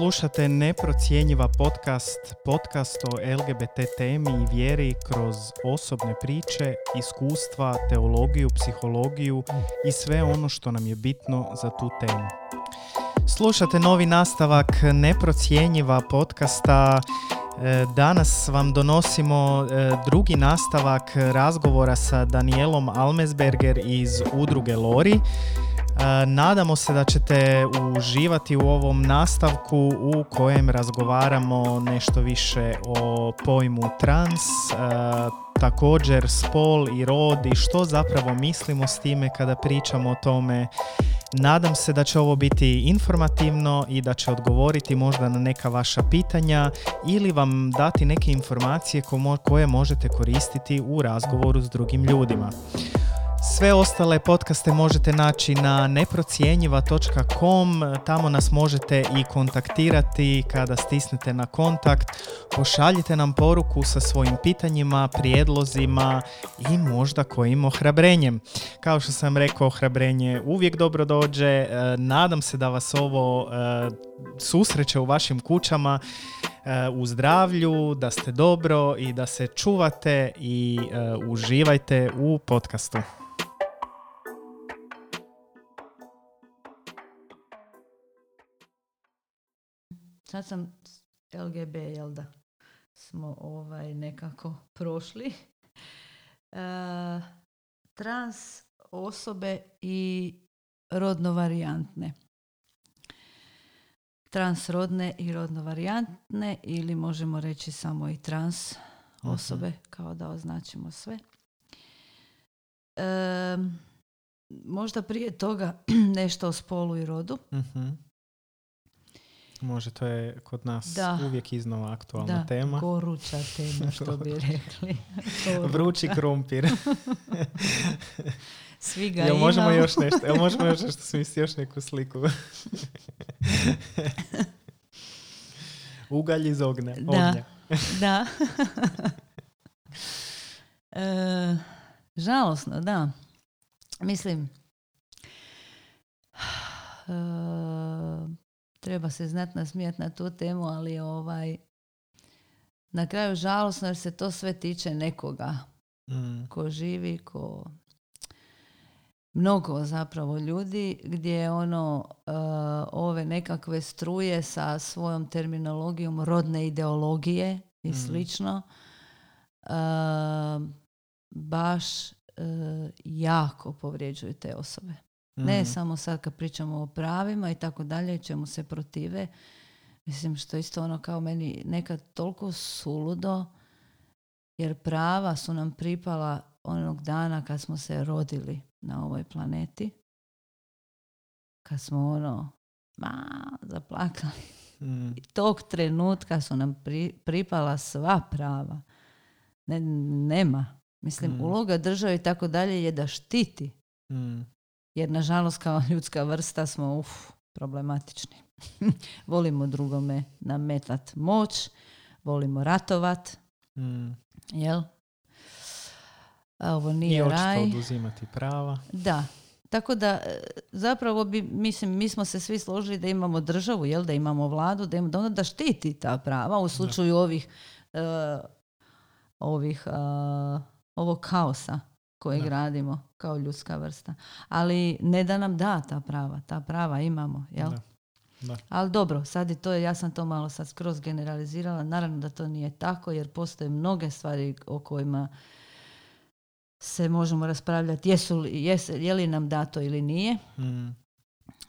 Slušate Neprocjenjiva podcast, podcast o LGBT temi i vjeri kroz osobne priče, iskustva, teologiju, psihologiju i sve ono što nam je bitno za tu temu. Slušate novi nastavak Neprocjenjiva podcasta. E, Danas vam donosimo e, drugi nastavak razgovora sa Danielom Almesberger iz udruge Lori. E, Nadamo se da ćete uživati u ovom nastavku u kojem razgovaramo nešto više o pojmu trans, e, također spol i rod i što zapravo mislimo s time kada pričamo o tome. Nadam se da će ovo biti informativno i da će odgovoriti možda na neka vaša pitanja ili vam dati neke informacije koje možete koristiti u razgovoru s drugim ljudima. Sve ostale podcaste možete naći na neprocjenjiva.com, tamo nas možete i kontaktirati kada stisnete na kontakt, pošaljite nam poruku sa svojim pitanjima, prijedlozima i možda kojim ohrabrenjem. Kao što sam rekao, ohrabrenje uvijek dobro dođe, e, nadam se da vas ovo e, susreće u vašim kućama e, u zdravlju, da ste dobro i da se čuvate i uživajte u podcastu. Sad sam LGB, jel da? Smo ovaj nekako prošli. E, trans osobe i rodno varijantne. Transrodne i rodno varijantne ili možemo reći samo i trans osobe, kao da označimo sve. E, možda prije toga nešto o spolu i rodu. Mhm. Može, to je kod nas Da. uvijek iznova aktualna da, tema. goruća tema, što bi rekli. Vrući krumpir. Svi ga Jel možemo imamo. još nešto? Jel možemo još nešto smisliti, još neku sliku? Ugalj iz ogne, Da. ognja. Da. e, žalosno, da. Mislim, e, treba se znat nasmijat na tu temu, ali ovaj, na kraju žalosno jer se to sve tiče nekoga Mm, ko živi, ko mnogo zapravo ljudi gdje ono e, ove nekakve struje sa svojom terminologijom rodne ideologije i Mhm. slično e, baš e, jako povrijeđuju te osobe. Ne mm, samo sad kad pričamo o pravima i tako dalje, čemu se protive. Mislim što isto ono kao meni nekad toliko suludo, jer prava su nam pripala onog dana kad smo se rodili na ovoj planeti. Kad smo ono, ma, zaplakali. mm, I tog trenutka su nam pri- pripala sva prava. Ne, nema. Mislim, Mm. uloga države i tako dalje je da štiti mm, jer nažalost kao ljudska vrsta smo uf, problematični. volimo drugome nametat moć, volimo ratovat, mm. jel? A ovo I nije očito raj. oduzimati prava. Da. Tako da e, zapravo bi, mislim, mi smo se svi složili da imamo državu, jel, da imamo vladu, da, imamo, da, ona da štiti ta prava u slučaju ovih, e, ovih, e, ovog kaosa koji Da. gradimo kao ljudska vrsta. Ali ne da nam da ta prava, ta prava imamo, jel? Da. Da. Ali dobro, sad je to, ja sam to malo sad skroz generalizirala, naravno da to nije tako jer postoje mnoge stvari o kojima se možemo raspravljati jesu li, jes, je li nam dato ili nije, Mm,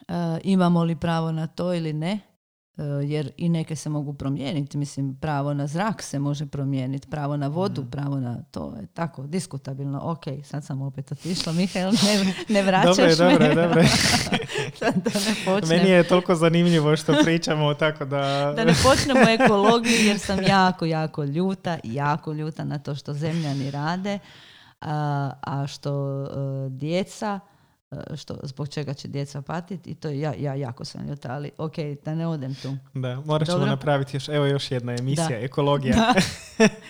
e, imamo li pravo na to ili ne, jer i neke se mogu promijeniti, mislim pravo na zrak se može promijeniti, pravo na vodu, Mm. pravo na to je tako diskutabilno, ok, sad sam opet otišla, Mihael, ne, ne vraćaš Dobro je, me. da ne počnem. Meni je toliko zanimljivo što pričamo tako da... Da ne počnemo o ekologiji jer sam jako, jako ljuta, jako ljuta na to što zemljani rade, a, a što e, djeca e, što, zbog čega će djeca patiti i to ja, ja jako sam ljuta, ali ok, da ne odem tu. Da, morat ćemo Dobro. napraviti još, evo još jedna emisija, Da. ekologija.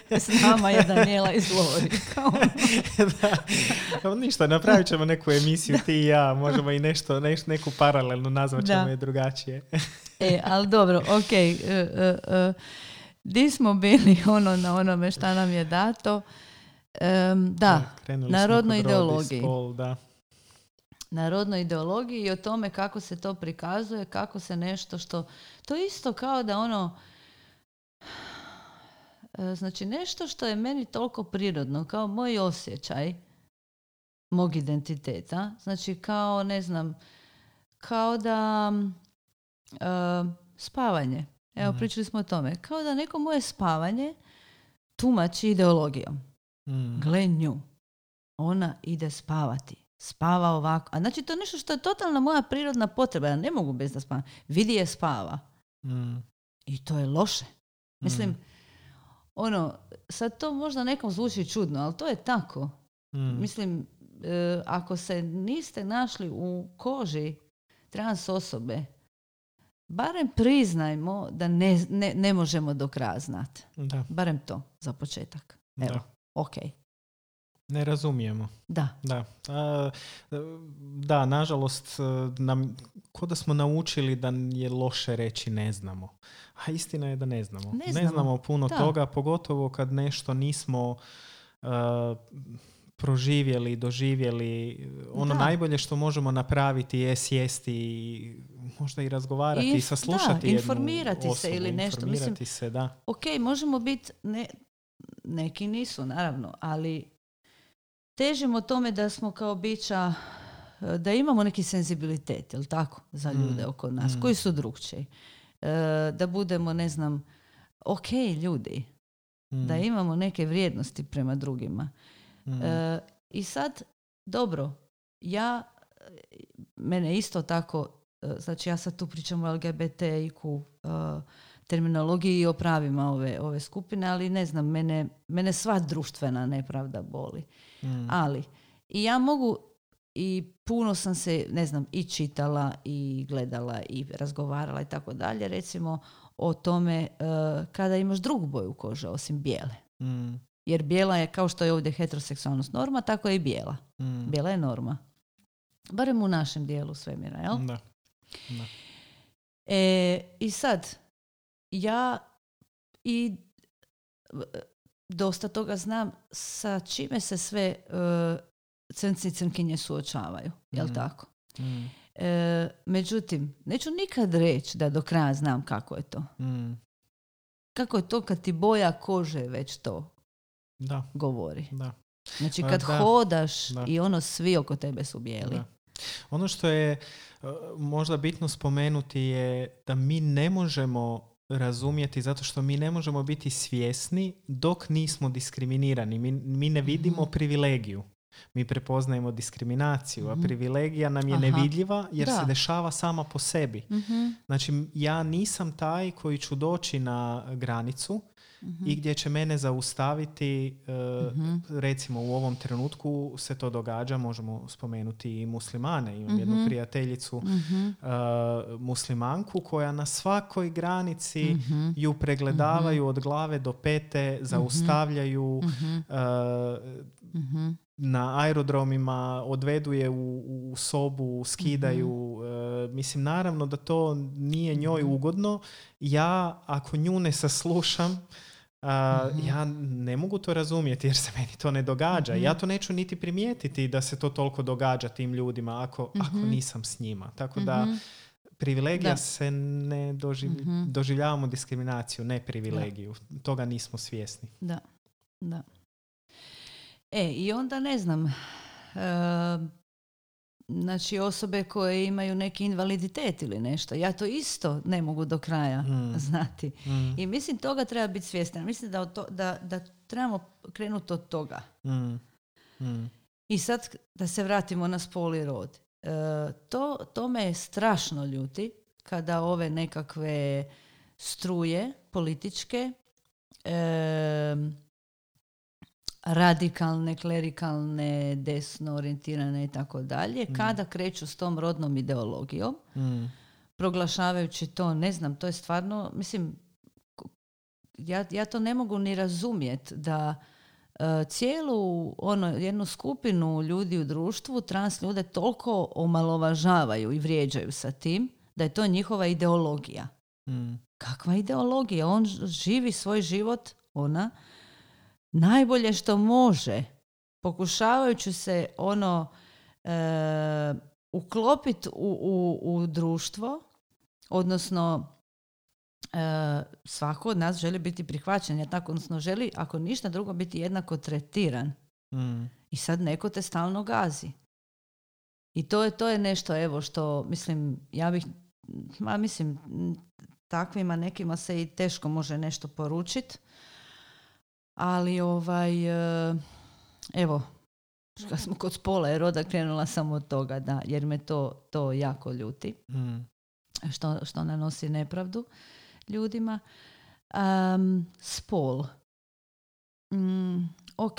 Da. S nama je Daniela iz Lori. Da. Evo ništa, napravit ćemo neku emisiju ti i ja, možemo i nešto, neš, neku paralelnu nazvat ćemo Da. je drugačije. E, ali dobro, ok. e, e, e, Di smo bili ono na onome šta nam je dato? Em, da, krenuli na smo rodnoj kod rod i ideologiji. spol, da. Na rodnoj ideologiji i o tome kako se to prikazuje, kako se nešto što... To je isto kao da ono... Znači nešto što je meni toliko prirodno, kao moj osjećaj mog identiteta, znači kao, ne znam, kao da e, spavanje. Evo, Mhm. pričali smo o tome. Kao da neko moje spavanje tumači ideologijom. Mm. Gle nju. Ona ide spavati. Spava ovako. A znači to je nešto što je totalna moja prirodna potreba. Ja ne mogu bez da spavam. Vidi je spava. Mm. I to je loše. Mislim, Mm. ono, sad to možda nekom zvuči čudno, ali to je tako. Mm. Mislim, e, ako se niste našli u koži trans osobe, barem priznajmo da ne, ne, ne možemo do kraja znati. Barem to za početak. Evo, da. ok. Ne razumijemo. Da. Da, A, da, nažalost, e, nam, ko da smo naučili da je loše reći ne znamo. A istina je da ne znamo. Ne znamo, znamo puno da. toga, pogotovo kad nešto nismo e, proživjeli, doživjeli. Ono Da. najbolje što možemo napraviti je sjesti i možda i razgovarati i, I- saslušati da, jednu informirati se osobu, ili nešto. Mislim- Informirati se, da. ok, možemo biti, ne, neki nisu naravno, ali težimo tome da smo kao bića, e, da imamo neki senzibilitet, jel tako, za Mm, ljude oko nas, mm. koji su drugčiji. E, da budemo, ne znam, ok ljudi, Mm, da imamo neke vrijednosti prema drugima. E, I sad, dobro, ja, mene isto tako, znači ja sad tu pričam o LGBTIQ e, terminologiji i o pravima ove, ove skupine, ali ne znam, mene, mene sva društvena nepravda boli. Mm, Ali, i ja mogu i puno sam se, ne znam, i čitala i gledala i razgovarala i tako dalje, recimo o tome e, kada imaš drugu boju kože osim bijele. mm, Jer bijela je, kao što je ovdje heteroseksualnost norma, tako je i bijela. mm. Bijela je norma. Barem u našem dijelu svemira, jel? Da. da. E, I sad, ja i dosta toga znam sa čime se sve e, crnci i crnkinje suočavaju, jel Mhm. tako? Mm, E, međutim, neću nikad reći da do kraja znam kako je to. mm. Kako je to kad ti boja kože već to Da, govori. da. Znači kad da, hodaš da. i ono svi oko tebe su bijeli. Da. Ono što je uh, možda bitno spomenuti je da mi ne možemo razumjeti zato što mi ne možemo biti svjesni dok nismo diskriminirani. Mi, mi ne vidimo Mhm. privilegiju. Mi prepoznajemo diskriminaciju, a Mhm. privilegija nam je Aha. nevidljiva jer Da. se dešava sama po sebi. Mhm, Znači, ja nisam taj koji ću doći na granicu mhm, i gdje će mene zaustaviti mhm. recimo u ovom trenutku se to događa, možemo spomenuti i muslimane. Imam jednu Mhm. prijateljicu Mhm, uh, muslimanku koja na svakoj granici mhm, ju pregledavaju od glave do pete, zaustavljaju mhm, mhm. na aerodromima, odvedu je u, u sobu, skidaju. Mhm. e, mislim, naravno da to nije njoj ugodno. Ja, ako nju ne saslušam, a, Mhm. ja ne mogu to razumjeti jer se meni to ne događa. Mhm. Ja to neću niti primijetiti da se to toliko događa tim ljudima ako, ako Mhm. nisam s njima. Tako da Mhm. privilegija Da. se ne doživ- Mhm. doživljavamo diskriminaciju, ne privilegiju. Toga nismo svjesni. Da, da. E, i onda ne znam, e, znači osobe koje imaju neki invaliditet ili nešto, ja to isto ne mogu do kraja Mm. znati. Mm, I mislim toga treba biti svjestan. Mislim da, to, da, da trebamo krenuti od toga. mm, mm, I sad da se vratimo na spol i rod. E, to, to me strašno ljuti kada ove nekakve struje političke e, radikalne, klerikalne, desno orijentirane i tako dalje, Mm. kada kreću s tom rodnom ideologijom, Mm. proglašavajući to, ne znam, to je stvarno, mislim, ja, ja to ne mogu ni razumjeti da e, cijelu ono, jednu skupinu ljudi u društvu, trans ljude toliko omalovažavaju i vrijeđaju sa tim da je to njihova ideologija. Mm. Kakva ideologija? On živi svoj život, ona, najbolje što može, pokušavajući se ono e, uklopiti u, u, u društvo, odnosno e, svako od nas želi biti prihvaćen, jer tako, odnosno želi, ako ništa drugo, biti jednako tretiran. Mm. I sad neko te stalno gazi. I to je, to je nešto, evo, što, mislim, ja bih, ma mislim, takvima nekima se i teško može nešto poručiti. Ali, ovaj, e, evo, kad smo kod spola i roda krenula sam od toga, da, jer me to, to jako ljuti Mm. što, što nanosi nepravdu ljudima. Um, spol. Mm, ok.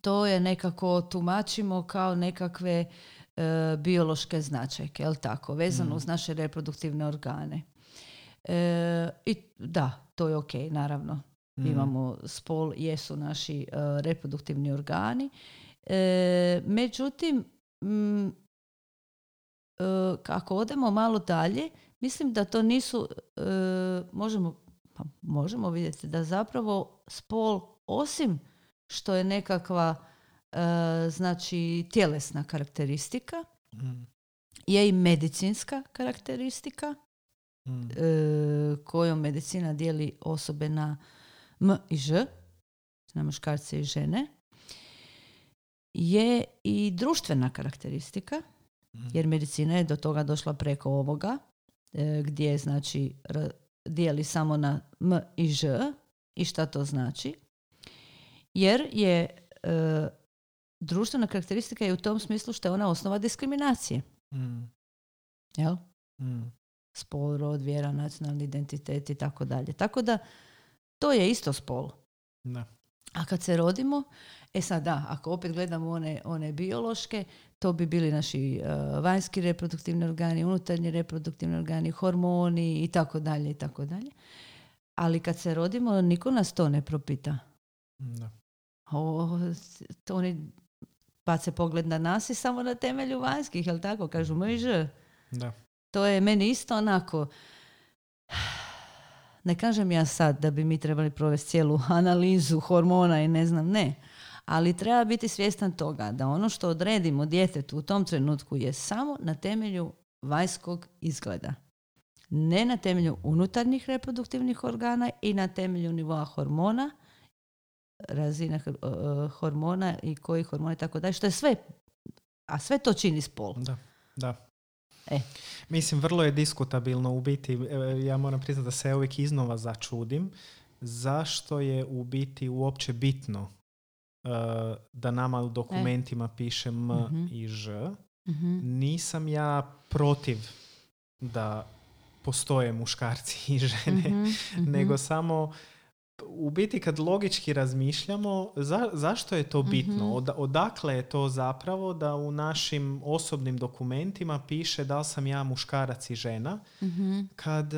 To je nekako tumačimo kao nekakve e, biološke značajke, jel tako? Vezano Mm. uz naše reproduktivne organe. E, I da, to je ok, naravno. Mm. Imamo spol, jesu naši e, reproduktivni organi. E, međutim, mm, e, ako odemo malo dalje, mislim da to nisu, e, možemo, pa možemo vidjeti da zapravo spol, osim što je nekakva e, znači tjelesna karakteristika, Mm. je i medicinska karakteristika Mm. e, kojom medicina dijeli osobe na M i Ž, na muškarce i žene, je i društvena karakteristika, Mm. jer medicina je do toga došla preko ovoga, e, gdje znači ra- dijeli samo na M i Ž i šta to znači. Jer je e, društvena karakteristika je u tom smislu što je ona osnova diskriminacije. Mm. Jel? Mm. spol, rod, vjera, nacionalni identitet i tako dalje. Tako da to je isto spol. Da. A kad se rodimo, e sad da, ako opet gledamo one, one biološke, to bi bili naši e, vanjski reproduktivni organi, unutarnji reproduktivni organi, hormoni i tako dalje i tako dalje. Ali kad se rodimo, niko nas to ne propita. Da. O, to oni bace pogled na nas i samo na temelju vanjskih, jel tako? Kažu, moj. Da. To je meni isto onako, ne kažem ja sad da bi mi trebali provesti cijelu analizu hormona i ne znam, ne. Ali treba biti svjestan toga da ono što odredimo djetetu u tom trenutku je samo na temelju vanjskog izgleda. Ne na temelju unutarnjih reproduktivnih organa i na temelju nivoa hormona, razina hr- e, hormona i koji hormoni tako dalje, što je sve, a sve to čini spol. Da, da. E. Mislim, vrlo je diskutabilno u biti. e, Ja moram priznati da se uvijek iznova začudim. Zašto je u biti uopće bitno e, da nama u dokumentima piše M Mhm. i Ž? Mhm. Nisam ja protiv da postoje muškarci i žene, Mhm, mhm. nego samo u biti kad logički razmišljamo za, zašto je to bitno Mhm. Oda- odakle je to zapravo da u našim osobnim dokumentima piše da li sam ja muškarac i žena Mhm, kad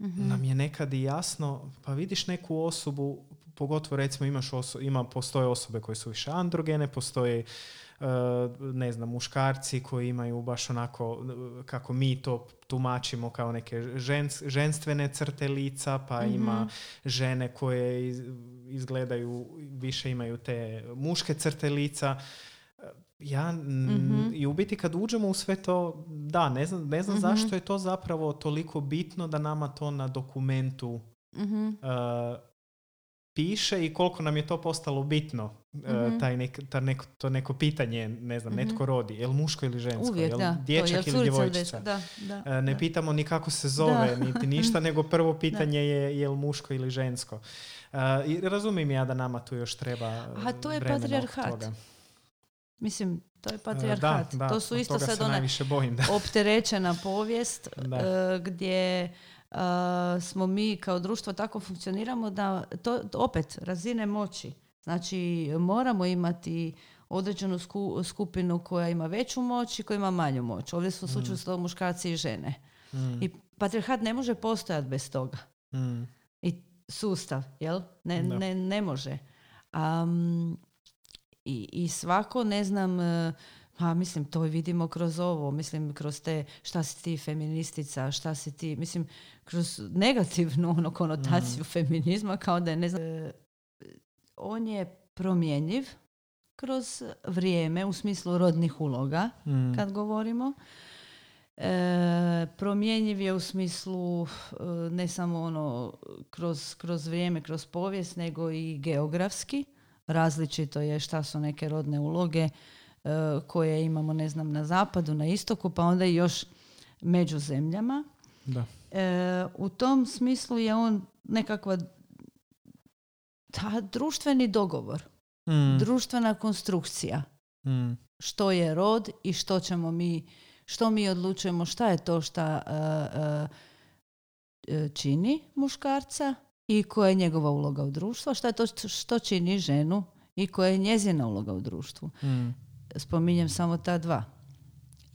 mhm. nam je nekad i jasno pa vidiš neku osobu pogotovo recimo imaš oso- ima, postoje osobe koje su više androgene, postoje ne znam, muškarci koji imaju baš onako e, kako mi to tumačimo kao neke žens- ženstvene crte lica, pa Mhm. ima žene koje iz- izgledaju, više imaju te muške crte lica. E, Ja, Mhm. i u biti kad uđemo u sve to, da, ne znam, ne znam Mhm. zašto je to zapravo toliko bitno da nama to na dokumentu Mhm. Piše i koliko nam je to postalo bitno, Mhm. taj nek, ta neko, to neko pitanje, ne znam, Mhm. netko rodi, je li muško ili žensko, Uvijek, je da. dječak jel ili djevojčica. Da, da, E, Ne da. pitamo ni kako se zove, Da. niti ništa, nego prvo pitanje je je li muško ili žensko. I razumijem ja da nama tu još treba A to je patrijarhat. Mislim, to je patrijarhat. To su isto sad ona bojim. Da. opterećena povijest Da. gdje smo mi kao društvo tako funkcioniramo da to opet razine moći. Znači moramo imati određenu skupinu koja ima veću moć i koja ima manju moć. Ovdje su slučaju mm. muškarci i žene. Mm. I patriarhat ne može postojati bez toga. Mm. I sustav, jel? Ne, ne, ne može. Um, i, I svako, ne znam, e, a mislim, to vidimo kroz ovo, mislim, kroz te, šta si ti feministica, šta si ti, mislim, kroz negativnu ono, konotaciju mm. feminizma, kao da je, ne znam, on je promjenjiv kroz vrijeme, u smislu rodnih uloga, mm. kad govorimo. E, promjenjiv je u smislu e, ne samo ono kroz, kroz vrijeme, kroz povijest, nego i geografski. Različito je šta su neke rodne uloge e, koje imamo, ne znam, na zapadu, na istoku, pa onda i još među zemljama. Da. E, u tom smislu je on nekakva ta, društveni dogovor, mm. društvena konstrukcija. Mm. Što je rod i što ćemo mi što mi odlučujemo šta je to šta uh, uh, čini muškarca i koja je njegova uloga u društvu, a šta je to što čini ženu i koja je njezina uloga u društvu. Mm. Spominjem samo ta dva.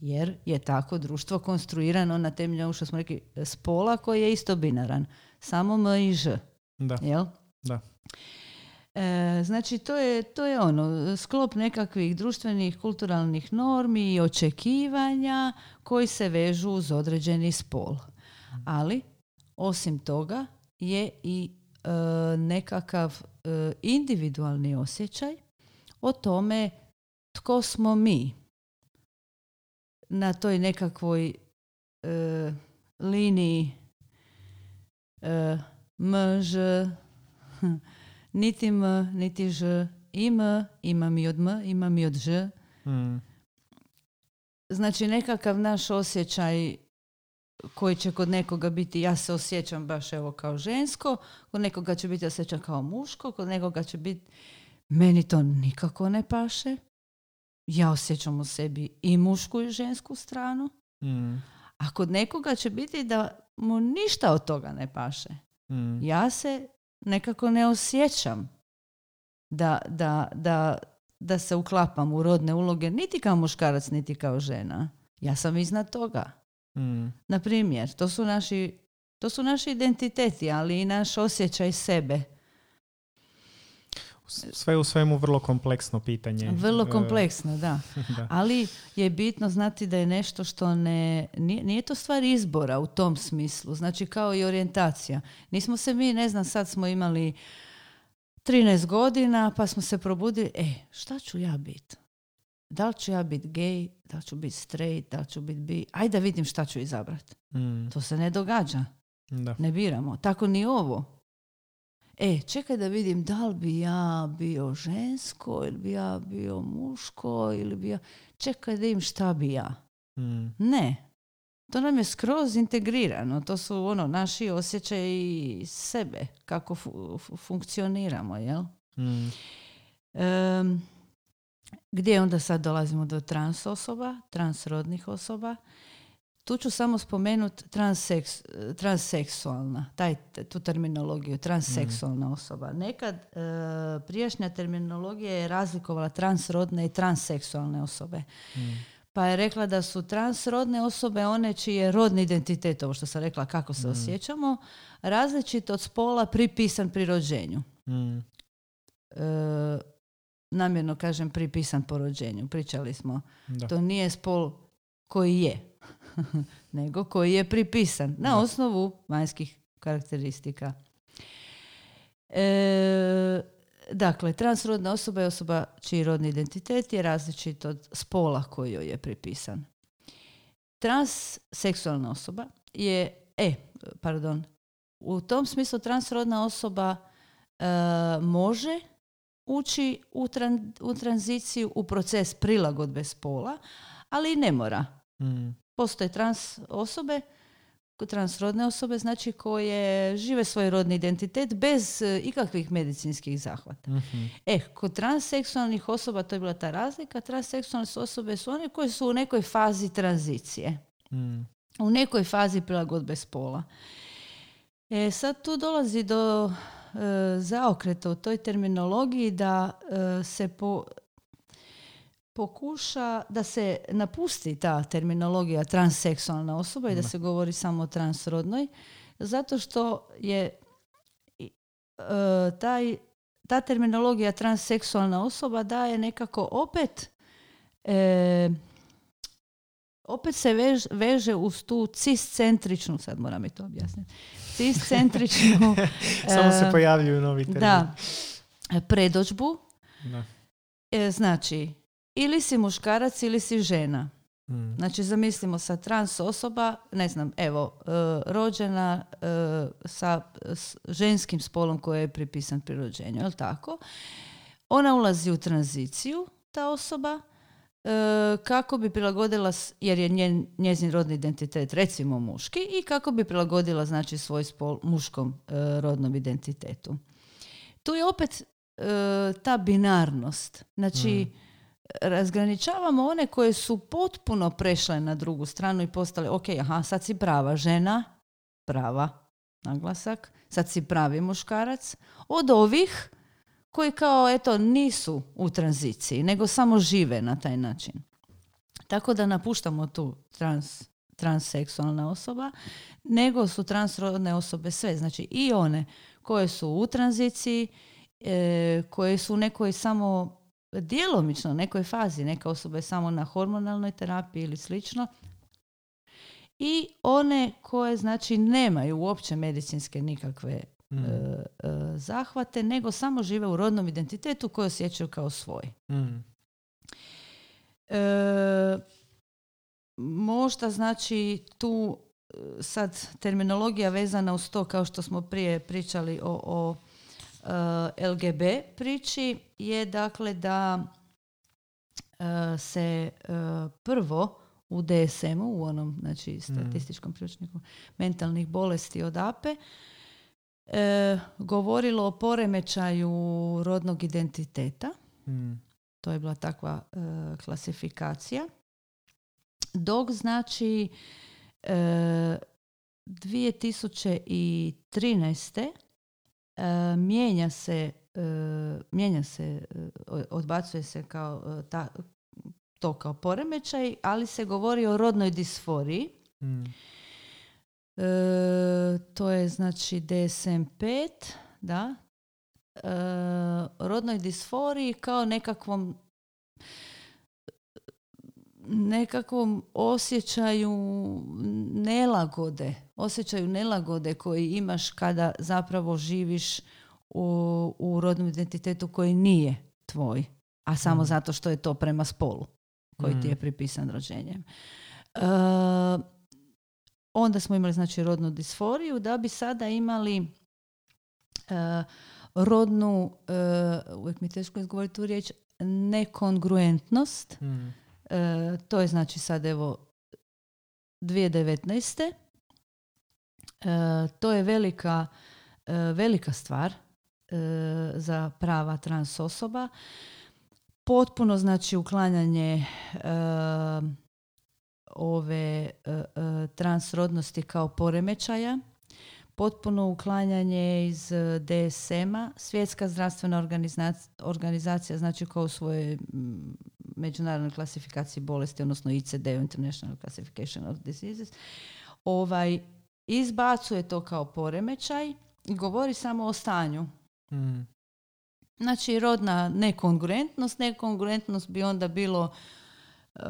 Jer je tako društvo konstruirano na temelju što smo rekli spola koji je isto binaran. Samo M i Ž. Da. Jel? Da. E, znači to je, to je ono, sklop nekakvih društvenih, kulturalnih normi i očekivanja koji se vežu uz određeni spol. Ali, osim toga, je i e, nekakav e, individualni osjećaj o tome tko smo mi na toj nekakvoj e, liniji e, mž niti m, niti ž, i m, imam i od m, imam i od ž. Hmm. Znači nekakav naš osjećaj koji će kod nekoga biti ja se osjećam baš evo kao žensko, kod nekoga će biti osjećam kao muško, kod nekoga će biti meni to nikako ne paše. Ja osjećam u sebi i mušku i žensku stranu. Hmm. A kod nekoga će biti da mu ništa od toga ne paše. Hmm. Ja se nekako ne osjećam da, da, da, da se uklapam u rodne uloge niti kao muškarac, niti kao žena. Ja sam iznad toga. Mm. Na primjer, to su naši to su naši identiteti, ali i naš osjećaj sebe. Sve u svemu vrlo kompleksno pitanje. Vrlo e, kompleksno, da. da. Ali je bitno znati da je nešto što ne... Nije, nije to stvar izbora u tom smislu. Znači kao i orijentacija. Nismo se mi, ne znam, sad smo imali 13 godina pa smo se probudili, e, šta ću ja biti? Da li ću ja biti gay, da li ću biti straight, da li ću biti bi... Ajde da vidim šta ću izabrati. Mm. To se ne događa. Da. Ne biramo. Tako ni ovo e, čekaj da vidim da li bi ja bio žensko ili bi ja bio muško ili bi ja... Čekaj da vidim šta bi ja. Hmm. Ne. To nam je skroz integrirano. To su ono naši osjećaji sebe, kako funkcioniramo, jel? Hmm. gdje onda sad dolazimo do trans osoba, transrodnih osoba? Tu ću samo spomenuti transeks, transseksualna, taj, tu terminologiju, transseksualna osoba. Nekad e, prijašnja terminologija je razlikovala transrodne i transseksualne osobe. Mm. Pa je rekla da su transrodne osobe one čiji je rodni identitet, ovo što sam rekla kako se mm. osjećamo, različit od spola pripisan pri rođenju. Mm. E, namjerno kažem pripisan po rođenju. Pričali smo. To nije spol koji je. nego koji je pripisan na osnovu vanjskih karakteristika. E, dakle, transrodna osoba je osoba čiji rodni identitet je različit od spola koji joj je pripisan. Transseksualna osoba je, e, pardon, u tom smislu transrodna osoba e, može ući u, u tranziciju, u proces prilagodbe spola, ali i ne mora. Mm. Postoje trans osobe, transrodne osobe, znači koje žive svoj rodni identitet bez e, ikakvih medicinskih zahvata. Mhm. E, kod transseksualnih osoba, to je bila ta razlika, transseksualne osobe su one koje su u nekoj fazi tranzicije. Mm. U nekoj fazi prilagodbe spola. E, sad tu dolazi do e, zaokreta u toj terminologiji da e, se po, pokuša da se napusti ta terminologija transseksualna osoba i da se govori samo o transrodnoj, zato što je e, taj, ta terminologija transseksualna osoba daje nekako opet e, opet se vež, veže uz tu ciscentričnu, sad moram mi to objasniti, ciscentričnu Samo se e, pojavljuju novi termini. da, predođbu. Da. E, znači, ili si muškarac ili si žena. Mm. Znači, zamislimo sa trans osoba, ne znam, evo, e, rođena e, sa s ženskim spolom koji je pripisan pri rođenju, je tako? Ona ulazi u tranziciju, ta osoba, e, kako bi prilagodila, jer je njen, njezin rodni identitet recimo muški, i kako bi prilagodila znači svoj spol muškom e, rodnom identitetu. Tu je opet e, ta binarnost. Znači, razgraničavamo one koje su potpuno prešle na drugu stranu i postale, ok, aha, sad si prava žena, prava, naglasak, sad si pravi muškarac, od ovih koji kao, eto, nisu u tranziciji, nego samo žive na taj način. Tako da napuštamo tu trans, transseksualna osoba, nego su transrodne osobe sve. Znači i one koje su u tranziciji, e, koje su u nekoj samo djelomično nekoj fazi, neka osoba je samo na hormonalnoj terapiji ili slično, i one koje znači nemaju uopće medicinske nikakve Mm. e, e, zahvate, nego samo žive u rodnom identitetu koji osjećaju kao svoj. Mm. E, možda znači tu e, sad terminologija vezana uz to kao što smo prije pričali o, o e, LGB priči je dakle da e, se e, prvo u DSM-u, u onom znači, statističkom priručniku mentalnih bolesti od APE, e, govorilo o poremećaju rodnog identiteta. Mm. To je bila takva e, klasifikacija. Dok znači e, 2013. e, mijenja se e, mijenja se, e, odbacuje se kao ta, to kao poremećaj, ali se govori o rodnoj disforiji. Mm. E, to je znači DSM-5, da. E, rodnoj disforiji kao nekakvom nekakvom osjećaju nelagode, osjećaju nelagode koji imaš kada zapravo živiš u, u rodnom identitetu koji nije tvoj, a samo Mm. zato što je to prema spolu koji ti je Mm. pripisan rođenjem. E, onda smo imali znači rodnu disforiju da bi sada imali e, rodnu, e, uvijek mi je teško izgovoriti tu riječ, nekongruentnost. Mm. E, to je znači sad evo 2019. E, to je velika, e, velika stvar e, za prava trans osoba. Potpuno znači uklanjanje e, ove transrodnosti kao poremećaja potpuno uklanjanje iz DSM-a. Svjetska zdravstvena organizac- organizacija, znači kao u svojoj međunarodnoj klasifikaciji bolesti, odnosno ICD, International Classification of Diseases, ovaj, izbacuje to kao poremećaj i govori samo o stanju. Mm. Znači, rodna nekongruentnost. Nekongruentnost bi onda bilo uh,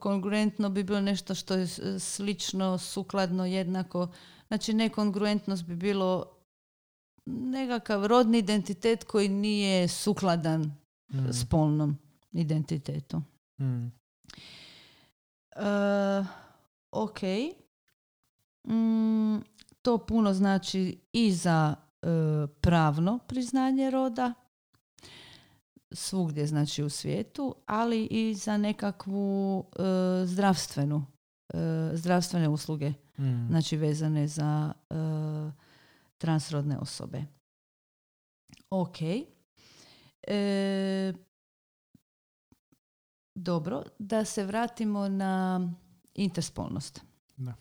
kongruentno bi bilo nešto što je slično, sukladno, jednako. Znači, nekongruentnost bi bilo nekakav rodni identitet koji nije sukladan Mm. spolnom identitetu. Mm. E, ok. Mm, to puno znači i za e, pravno priznanje roda, svugdje znači u svijetu, ali i za nekakvu e, zdravstvenu, e, zdravstvene usluge, Mm. znači vezane za e, transrodne osobe. Ok. E, dobro, da se vratimo na interspolnost. Da.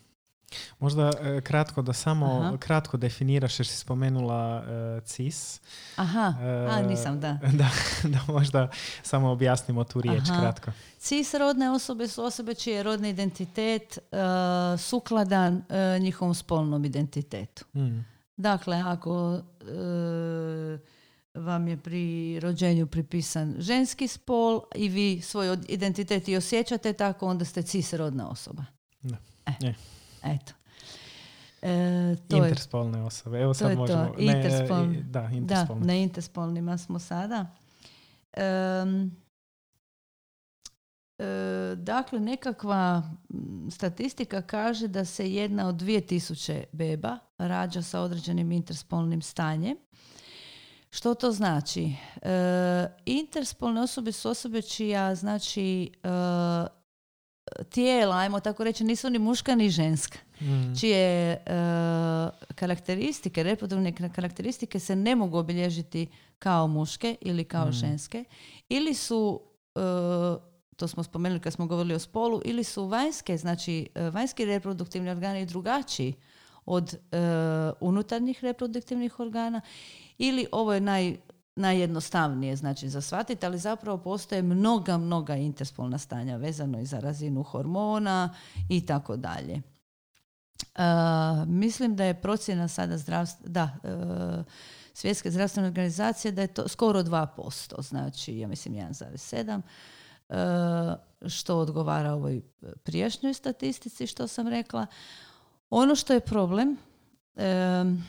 Možda e, kratko da samo Aha. kratko definiraš jer si spomenula e, CIS. Aha, a E, nisam, da. da. Da možda samo objasnimo tu riječ Aha. kratko. Cis rodne osobe su osobe čiji je rodni identitet e, sukladan e, njihovom spolnom identitetu. Mm. Dakle, ako e, vam je pri rođenju pripisan ženski spol i vi svoj identitet i osjećate tako, onda ste cis rodna osoba. Da. E, Je. Eto. E, to je Interspolne osobe. Evo sad je to. možemo. Ne, Interspolne. da, Da, na interspolnima smo sada. Em, e, dakle, nekakva statistika kaže da se jedna od 2000 beba rađa sa određenim interspolnim stanjem. Što to znači? E, interspolne osobe su osobe čija znači e, tijela, ajmo tako reći, nisu ni muška ni ženska Mm. čije e, karakteristike, reproduktivne karakteristike se ne mogu obilježiti kao muške ili kao Mm. ženske ili su e, to smo spomenuli kad smo govorili o spolu ili su vanjske, znači e, vanjski reproduktivni organi drugačiji od e, unutarnjih reproduktivnih organa ili ovo je naj, najjednostavnije znači za shvatiti, ali zapravo postoje mnoga, mnoga interspolna stanja vezano i za razinu hormona i tako dalje. Uh, mislim da je procjena sada zdravstva, da, uh, svjetske zdravstvene organizacije da je to skoro 2%, znači ja mislim 1,7, uh, što odgovara ovoj prijašnjoj statistici što sam rekla. Ono što je problem, um,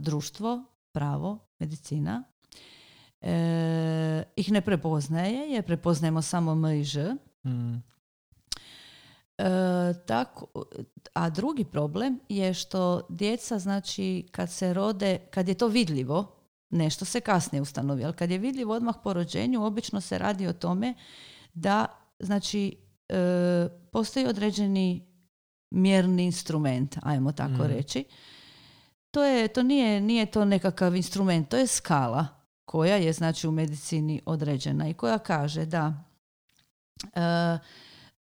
društvo, pravo, medicina, uh, ih ne prepoznaje, jer prepoznajemo samo M i Ž, Mm. E, tako, a drugi problem je što djeca, znači, kad se rode, kad je to vidljivo, nešto se kasnije ustanovi, ali kad je vidljivo odmah po rođenju, obično se radi o tome da, znači, e, postoji određeni mjerni instrument, ajmo tako Mhm. reći. To, je, to nije, nije to nekakav instrument, to je skala koja je, znači, u medicini određena i koja kaže da e,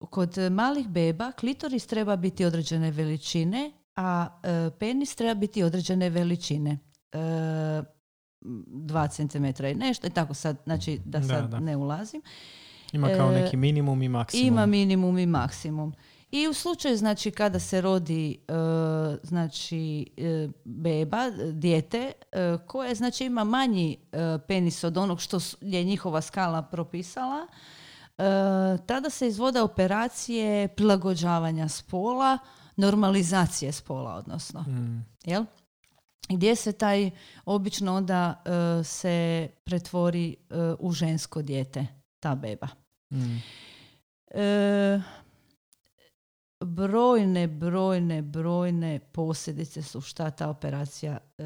kod malih beba klitoris treba biti određene veličine, a e, penis treba biti određene veličine. E, dva centimetra i nešto i tako sad, znači da Da, sad da. ne ulazim. Ima kao neki minimum i maksimum. Ima minimum i maksimum. I u slučaju znači kada se rodi e, znači e, beba, dijete e, koje znači ima manji penis od onog što je njihova skala propisala, tada se izvode operacije prilagođavanja spola, normalizacije spola odnosno. Mm. Jel? Gdje se taj obično onda se pretvori u žensko dijete, ta beba. Mm. E, brojne, brojne, brojne posljedice su šta ta operacija e,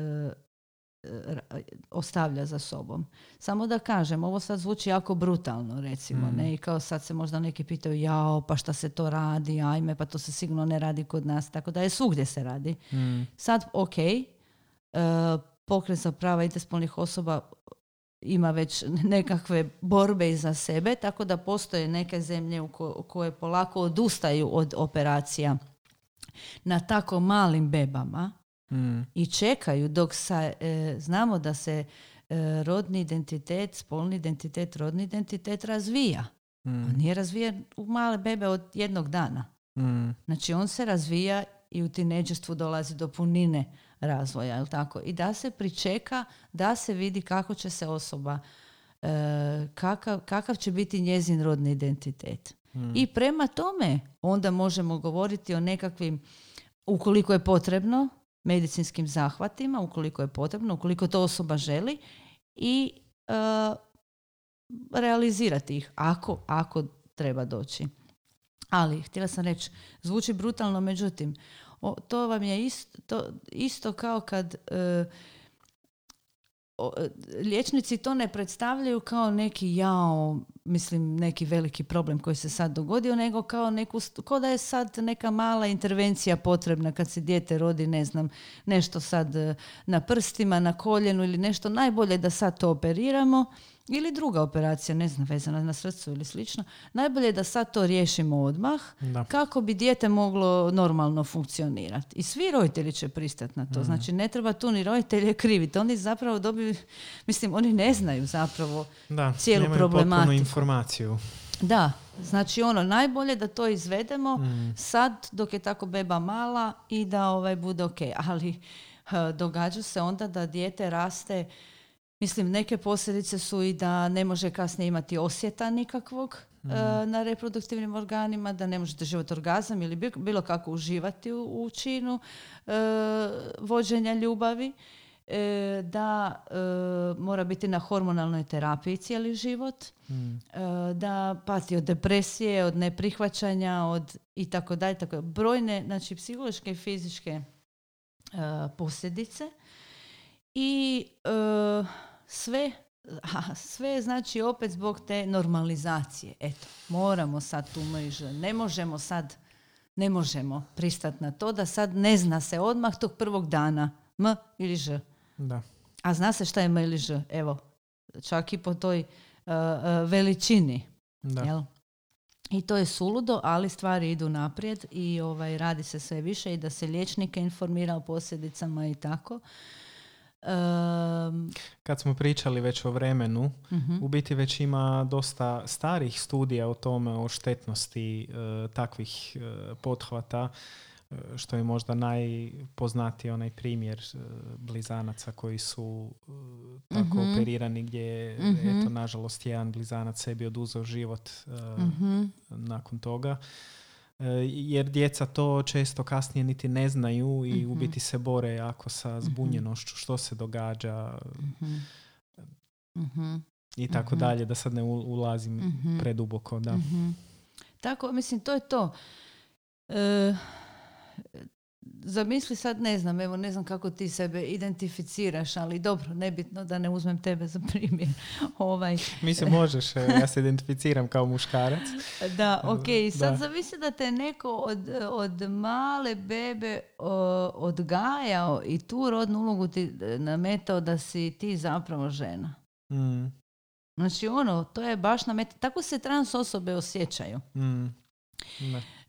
ra- ostavlja za sobom. Samo da kažem, ovo sad zvuči jako brutalno, recimo, Mm. ne? I kao sad se možda neki pitaju, jao, pa šta se to radi, ajme, pa to se sigurno ne radi kod nas, tako da je svugdje se radi. Mm. Sad, ok, e, pokret za prava interspolnih osoba ima već nekakve borbe iza sebe, tako da postoje neke zemlje u ko- koje polako odustaju od operacija na tako malim bebama Mm. i čekaju dok sa, e, znamo da se e, rodni identitet, spolni identitet, rodni identitet razvija. On Mm. nije razvijen u male bebe od jednog dana. Mm. Znači on se razvija i u tineđerstvu dolazi do punine razvoja, jel tako? I da se pričeka, da se vidi kako će se osoba, e, kakav, kakav će biti njezin rodni identitet. Mm. I prema tome onda možemo govoriti o nekakvim, ukoliko je potrebno, medicinskim zahvatima, ukoliko je potrebno, ukoliko to osoba želi i e, realizirati ih ako, ako treba doći. Ali, htjela sam reći, zvuči brutalno, međutim, o, to vam je isto, to, isto kao kad e, o, e, liječnici to ne predstavljaju kao neki jao, mislim neki veliki problem koji se sad dogodio, nego kao neku, kao da je sad neka mala intervencija potrebna kad se dijete rodi, ne znam, nešto sad e, na prstima, na koljenu ili nešto, najbolje da sad to operiramo ili druga operacija, ne znam, vezana na srcu ili slično, najbolje je da sad to riješimo odmah Da. kako bi dijete moglo normalno funkcionirati. I svi roditelji će pristati na to. Mhm. Znači, ne treba tu ni roditelje kriviti. Oni zapravo dobiju, mislim, oni ne znaju zapravo Da, cijelu problematiku. informaciju. Da, znači ono, najbolje da to izvedemo Mm. sad dok je tako beba mala i da ovaj bude ok. Ali događa se onda da dijete raste, mislim neke posljedice su i da ne može kasnije imati osjeta nikakvog eh, na reproduktivnim organima, da ne možete živjeti orgazam ili bi- bilo kako uživati u, u činu eh, vođenja ljubavi. eh, da mora biti na hormonalnoj terapiji cijeli život, Mm. e, da pati od depresije, od neprihvaćanja, od i tako dalje, tako brojne, znači psihološke i fizičke e, posljedice i e, sve a, sve znači opet zbog te normalizacije. Eto, moramo sad tu mrežu, ne možemo sad ne možemo pristati na to da sad ne zna se odmah tog prvog dana M ili Ž. Da. A zna se šta je M ili Ž? Evo, čak i po toj e, veličini. Da. Jel? I to je suludo, ali stvari idu naprijed i ovaj, radi se sve više i da se liječnike informira o posljedicama i tako. Ehm, Kad smo pričali već o vremenu, mhm, u biti već ima dosta starih studija o tome, o štetnosti e, takvih e, pothvata, e, što je možda najpoznatiji onaj primjer blizanaca koji su tako Mhm. operirani gdje je, Mhm. eto, nažalost, jedan blizanac sebi oduzeo život nakon toga. E, jer djeca to često kasnije niti ne znaju i u Mhm. biti se bore jako sa zbunjenošću što se događa mhm, mhm, i tako Mhm. dalje, da sad ne ulazim mhm. preduboko. Da. Mhm. Tako, mislim, to je to. E, zamisli sad, ne znam, evo ne znam kako ti sebe identificiraš, ali dobro, nebitno da ne uzmem tebe za primjer. ovaj, Mislim, možeš, e, ja se identificiram kao muškarac. da, ok, i sad Da. zamisli da te neko od, od male bebe o, odgajao i tu rodnu ulogu ti e, nametao da si ti zapravo žena. Mm, Znači ono, to je baš namet... Tako se trans osobe osjećaju. mm.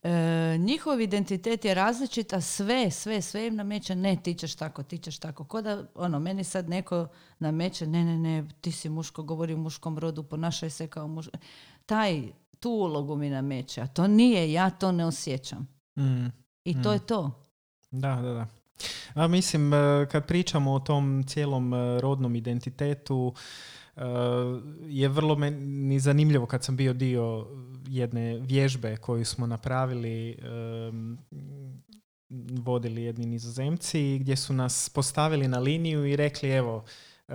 E, njihov identitet je različit, a sve, sve, sve im nameće, ne, ti ćeš tako, ti ćeš tako. Ko da, ono, meni sad neko nameće, ne, ne, ne, ti si muško, govori u muškom rodu, ponašaj se kao muš... Taj, tu ulogu mi nameće, a to nije, ja to ne osjećam. Mm, I to Mm. je to. da, da, da. A mislim, e, kad pričamo o tom cijelom e, rodnom identitetu, je vrlo meni zanimljivo kad sam bio dio jedne vježbe koju smo napravili, vodili jedni nizozemci, gdje su nas postavili na liniju i rekli, evo, e,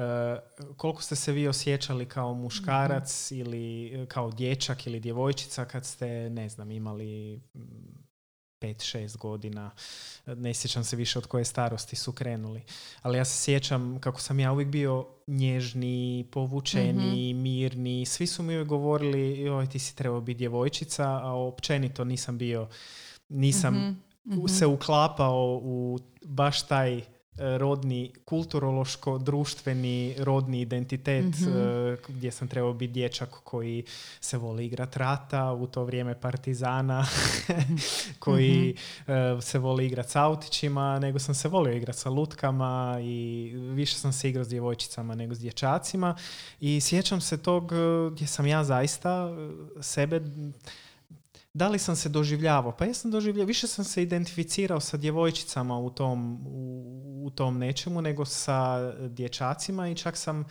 koliko ste se vi osjećali kao muškarac ili e, kao dječak ili djevojčica kad ste, ne znam, imali 5-6 godina, ne sjećam se više od koje starosti su krenuli. Ali ja se sjećam kako sam ja uvijek bio nježni, povučeni, mirni. Svi su mi uvijek govorili, joj ti si trebao biti djevojčica, a općenito nisam bio, nisam Mhm, mhm. se uklapao u baš taj e, rodni, kulturološko-društveni rodni identitet Mhm. e, gdje sam trebao biti dječak koji se voli igrat rata, u to vrijeme partizana, koji Mhm. e, se voli igrat s autićima, nego sam se volio igrat sa lutkama i više sam se igrao s djevojčicama nego s dječacima i sjećam se tog gdje sam ja zaista sebe da li sam se doživljavao? Pa ja sam doživljavao, više sam se identificirao sa djevojčicama u tom, u, u tom nečemu nego sa dječacima i čak sam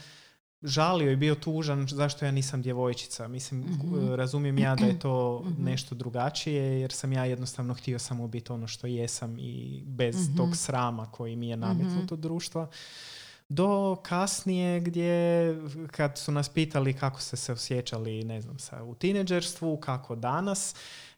žalio i bio tužan zašto ja nisam djevojčica. Mislim, Mhm. razumijem ja da je to Mhm. nešto drugačije jer sam ja jednostavno htio samo biti ono što jesam i bez Mhm. tog srama koji mi je nametnut od društva. Do kasnije gdje kad su nas pitali kako ste se osjećali, ne znam, sa, u tineđerstvu, kako danas,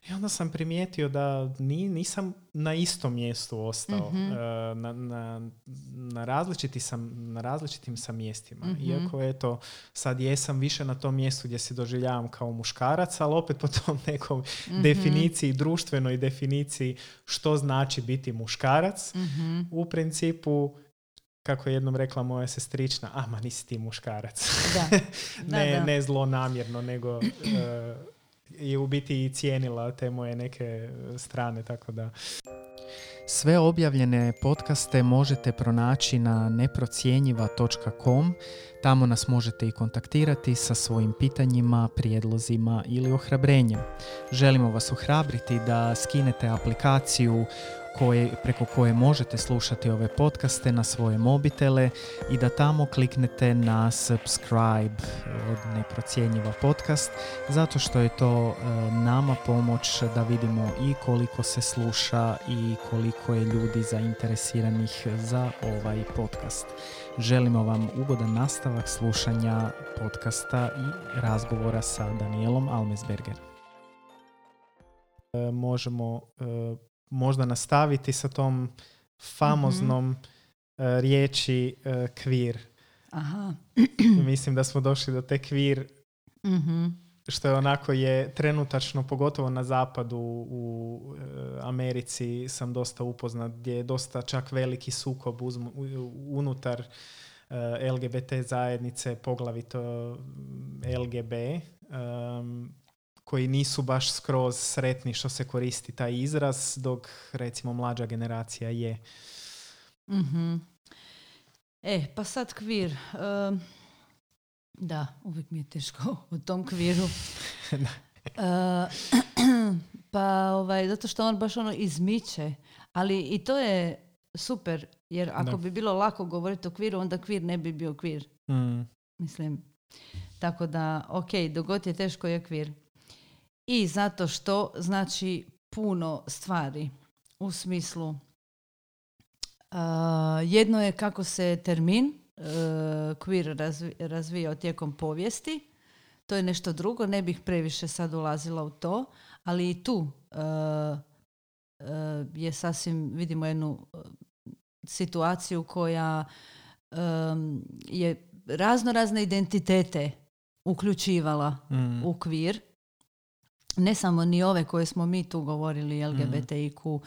i onda sam primijetio da ni, nisam na istom mjestu ostao. Mhm. E, na, na, na, različiti sam, na različitim sam mjestima. Mhm. Iako eto, sad jesam više na tom mjestu gdje se doživljavam kao muškarac, ali opet po tom nekom Mhm. definiciji, društvenoj definiciji što znači biti muškarac, Mhm. u principu kako je jednom rekla moja sestrična, a ma nisi ti muškarac. Da. Da, ne, da. ne zlonamjerno, nego e, je u biti i cijenila te moje neke strane, tako da... Sve objavljene podcaste možete pronaći na neprocjenjiva.com. Tamo nas možete i kontaktirati sa svojim pitanjima, prijedlozima ili ohrabrenjem. Želimo vas ohrabriti da skinete aplikaciju koje, preko koje možete slušati ove podcaste na svoje mobitele i da tamo kliknete na subscribe od Neprocjenjiva podcast zato što je to e, nama pomoć da vidimo i koliko se sluša i koliko je ljudi zainteresiranih za ovaj podcast. Želimo vam ugodan nastavak slušanja podcasta i razgovora sa Danielom Almesberger. E, možemo e, možda nastaviti sa tom famoznom e, riječi e, kvir. Aha. Mislim da smo došli do te kvir Mhm. što je onako je trenutačno, pogotovo na zapadu u e, Americi sam dosta upoznat gdje je dosta čak veliki sukob uzmu- u- unutar LGBT zajednice, poglavito LGB, em, koji nisu baš skroz sretni što se koristi taj izraz, dok recimo mlađa generacija je. Mhm. E, pa sad kvir. Em, da, uvijek mi je teško u tom kviru. E, pa ovaj, zato što on baš ono izmiče. Ali i to je super, jer ako Da. bi bilo lako govoriti o kviru, onda kvir ne bi bio kvir. Mm, Mislim, tako da, ok, dogod je teško je kvir. I zato što znači puno stvari u smislu a, jedno je kako se termin uh, queer razvi- razvijao tijekom povijesti. To je nešto drugo, ne bih previše sad ulazila u to, ali i tu uh, uh, je sasvim, vidimo jednu uh, situaciju koja um, je razno razne identitete uključivala mm, u kvir. Ne samo ni ove koje smo mi tu govorili, LGBTIQ,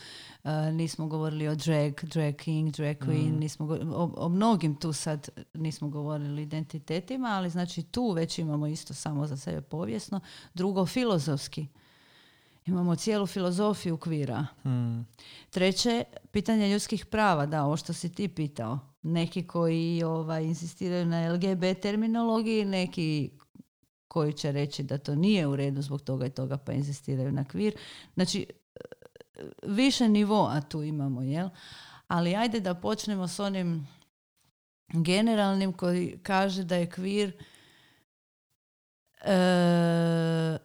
e, nismo govorili o drag, drag king, drag queen, Mhm. nismo go- o, o mnogim tu sad nismo govorili identitetima, ali znači tu već imamo isto samo za sebe povijesno. Drugo, filozofski. Imamo cijelu filozofiju kvira. mm, Treće, pitanje ljudskih prava, da, ovo što si ti pitao. Neki koji ovaj, insistiraju na LGB terminologiji, neki koji će reći da to nije u redu zbog toga i toga pa insistiraju na kvir. Znači, e, više nivoa tu imamo, jel? Ali ajde da počnemo s onim generalnim koji kaže da je kvir e,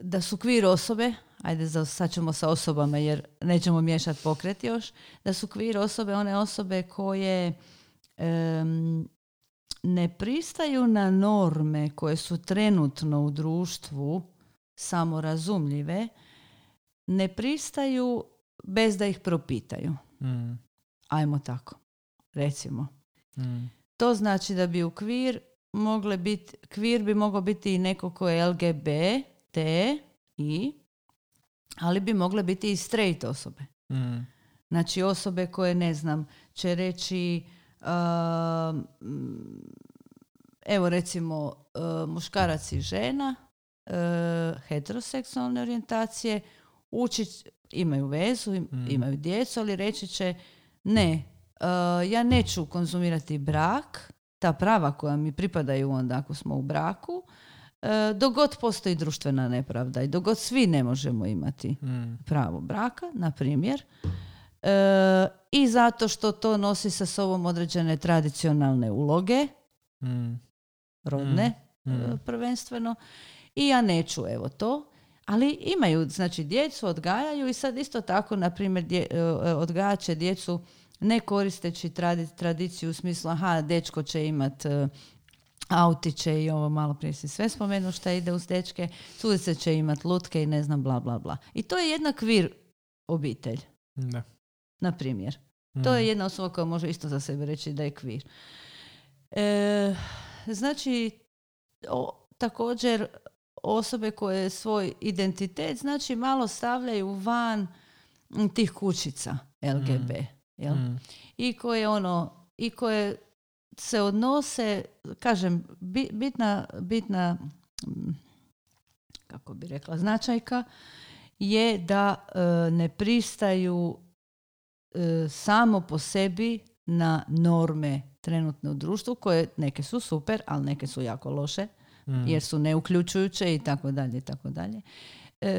da su kvir osobe, ajde za, sad ćemo sa osobama jer nećemo miješati pokret još, da su kvir osobe one osobe koje ne pristaju na norme koje su trenutno u društvu samorazumljive, ne pristaju bez da ih propitaju. mm, Ajmo tako, recimo. mm, To znači da bi u kvir mogle biti, kvir bi mogao biti i neko ko je LGB, T, I, ali bi mogle biti i straight osobe. mm, Znači osobe koje, ne znam, će reći, evo recimo uh, muškarac i žena, uh, heteroseksualne orijentacije, ući, imaju vezu, Mm. imaju djecu, ali reći će ne, ja neću konzumirati brak, ta prava koja mi pripadaju onda ako smo u braku, uh, dok god postoji društvena nepravda i dok god svi ne možemo imati mm, pravo braka, na primjer, e, i zato što to nosi sa sobom određene tradicionalne uloge, mm, rodne mm. e, prvenstveno, i ja neću evo to, ali imaju, znači djecu odgajaju i sad isto tako, na primjer, dje, e, odgajat će djecu ne koristeći tradi- tradiciju u smislu, aha, dečko će imat e, autiće i ovo malo prije si sve spomenuo šta ide uz dečke, curice će imat lutke i ne znam bla bla bla. I to je jedna kvir obitelj, Da. Na primjer. To je Mm, jedna osoba koja može isto za sebe reći da je kvir. E, znači, o- također osobe koje svoj identitet znači malo stavljaju van tih kućica LGB. Jel? Mm. I koje ono, i koje se odnose, kažem, bi- bitna, bitna mm, kako bi rekla, značajka je da e, ne pristaju samo po sebi na norme trenutne u društvu, koje neke su super, ali neke su jako loše, Mm. jer su neuključujuće i tako dalje i tako dalje, e,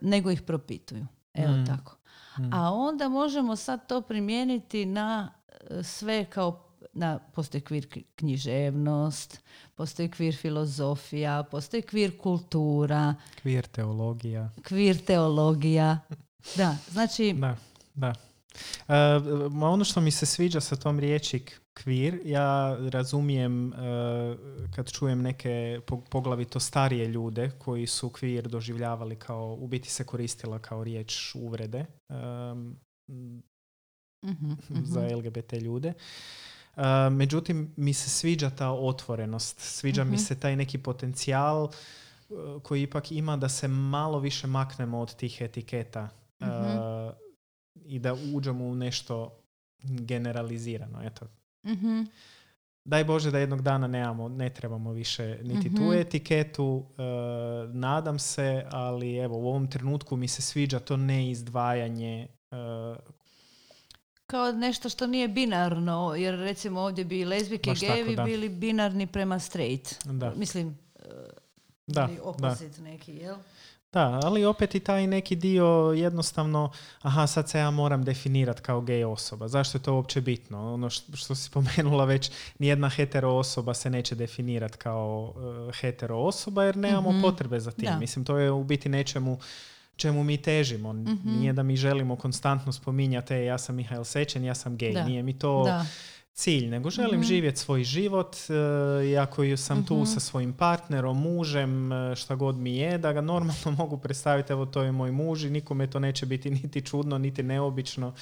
nego ih propituju. Evo Mm. tako. Mm. A onda možemo sad to primijeniti na e, sve kao na, postoji kvir književnost, postoji kvir filozofija, postoji kvir kultura, Kvir teologija. kvir teologija. Da, znači, Da, da. Ma ono što mi se sviđa sa tom riječi kvir, ja razumijem e, kad čujem neke po- poglavito starije ljude koji su kvir doživljavali kao, u biti se koristila kao riječ uvrede em, mhm, za mhm. LGBT ljude. E, međutim, mi se sviđa ta otvorenost, sviđa mi Mhm. se taj neki potencijal koji ipak ima da se malo više maknemo od tih etiketa Mhm. I da uđemo u nešto generalizirano. Eto. Mhm, Daj Bože da jednog dana nemamo, ne trebamo više niti tu Mhm. etiketu, e, nadam se, ali evo u ovom trenutku mi se sviđa to neizdvajanje e, Kao nešto što nije binarno, jer recimo ovdje bi lezbike i gejevi bili binarni prema straight. da, Mislim, da, ili da. opposite neki, jel? Da, ali opet i taj neki dio jednostavno, aha, sad se ja moram definirati kao gej osoba. Zašto je to uopće bitno? Ono što, što si spomenula već, nijedna hetero osoba se neće definirati kao uh, hetero osoba jer nemamo Mhm. potrebe za tim. Da. Mislim, to je u biti nečemu čemu mi težimo. Mhm. Nije da mi želimo konstantno spominjati, e, ja sam Mihael Sečen, ja sam gej. Da. Nije mi to Da. Cilj, nego želim Mhm. živjeti svoj život e, i ako sam tu Mhm. sa svojim partnerom, mužem, e, šta god mi je, da ga normalno mogu predstaviti, evo to je moj muž i nikome to neće biti niti čudno, niti neobično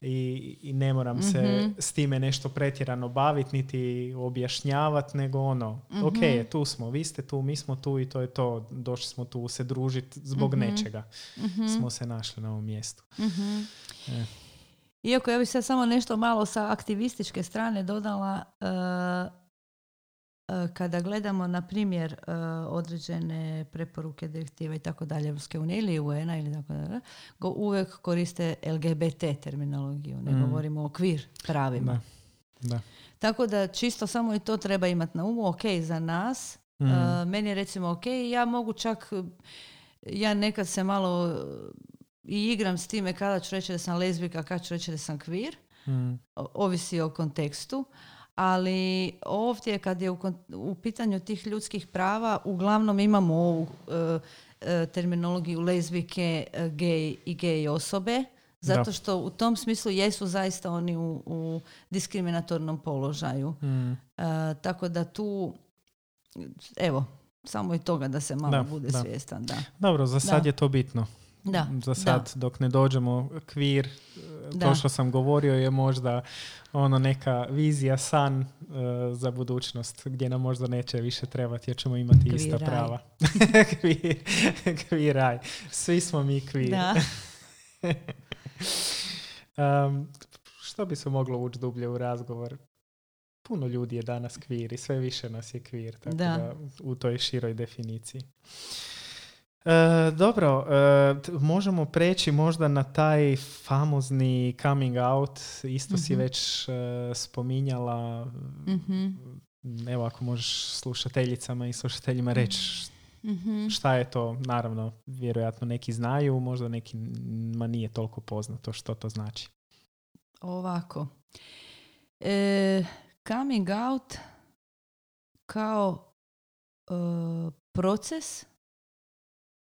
i, i ne moram se Mhm. s time nešto pretjerano baviti, niti objašnjavati, nego ono, Mhm. ok, tu smo, vi ste tu, mi smo tu i to je to, došli smo tu se družiti zbog nečega, smo se našli na ovom mjestu. E. Iako ja bih sad samo nešto malo sa aktivističke strane dodala, e, e, kada gledamo, na primjer, e, određene preporuke, direktive i tako dalje Evropske unije ili UN-a ili tako dalje, go uvijek koriste LGBT terminologiju, ne Mm. govorimo o kvir pravima. Da. Da. Tako da čisto samo i to treba imati na umu, ok, za nas, Mm. meni je recimo ok, ja mogu čak, ja nekad se malo i igram s time kada ću reći da sam lezbika, kada ću reći da sam kvir, Mm. ovisi o kontekstu, ali ovdje kad je u, u pitanju tih ljudskih prava uglavnom imamo ovu e, e, terminologiju lezbike, e, gej i gej osobe, zato Da. što u tom smislu jesu zaista oni u, u diskriminatornom položaju. Mm. Tako da tu, evo, samo i toga da se malo Da, bude da. svjestan. Da. Dobro, za sad Da. je to bitno. Da, Za sad, dok ne dođemo kvir, to Da. što sam govorio je možda ono neka vizija, san e, za budućnost gdje nam možda neće više trebati jer ćemo imati ista Kvir raj. prava. kvir, kvir raj. Svi smo mi kvir. Da. Um, što bi se moglo ući dublje u razgovor? Puno ljudi je danas kvir i sve više nas je kvir, tako da, Da. u toj široj definiciji. E, dobro, e, možemo preći možda na taj famozni coming out, isto si Mhm. već e, spominjala, Mhm. evo ako možeš slušateljicama i slušateljima reći Mhm. šta je to, naravno, vjerojatno neki znaju, možda nekima nije toliko poznato što to znači. Ovako. E, coming out kao e, proces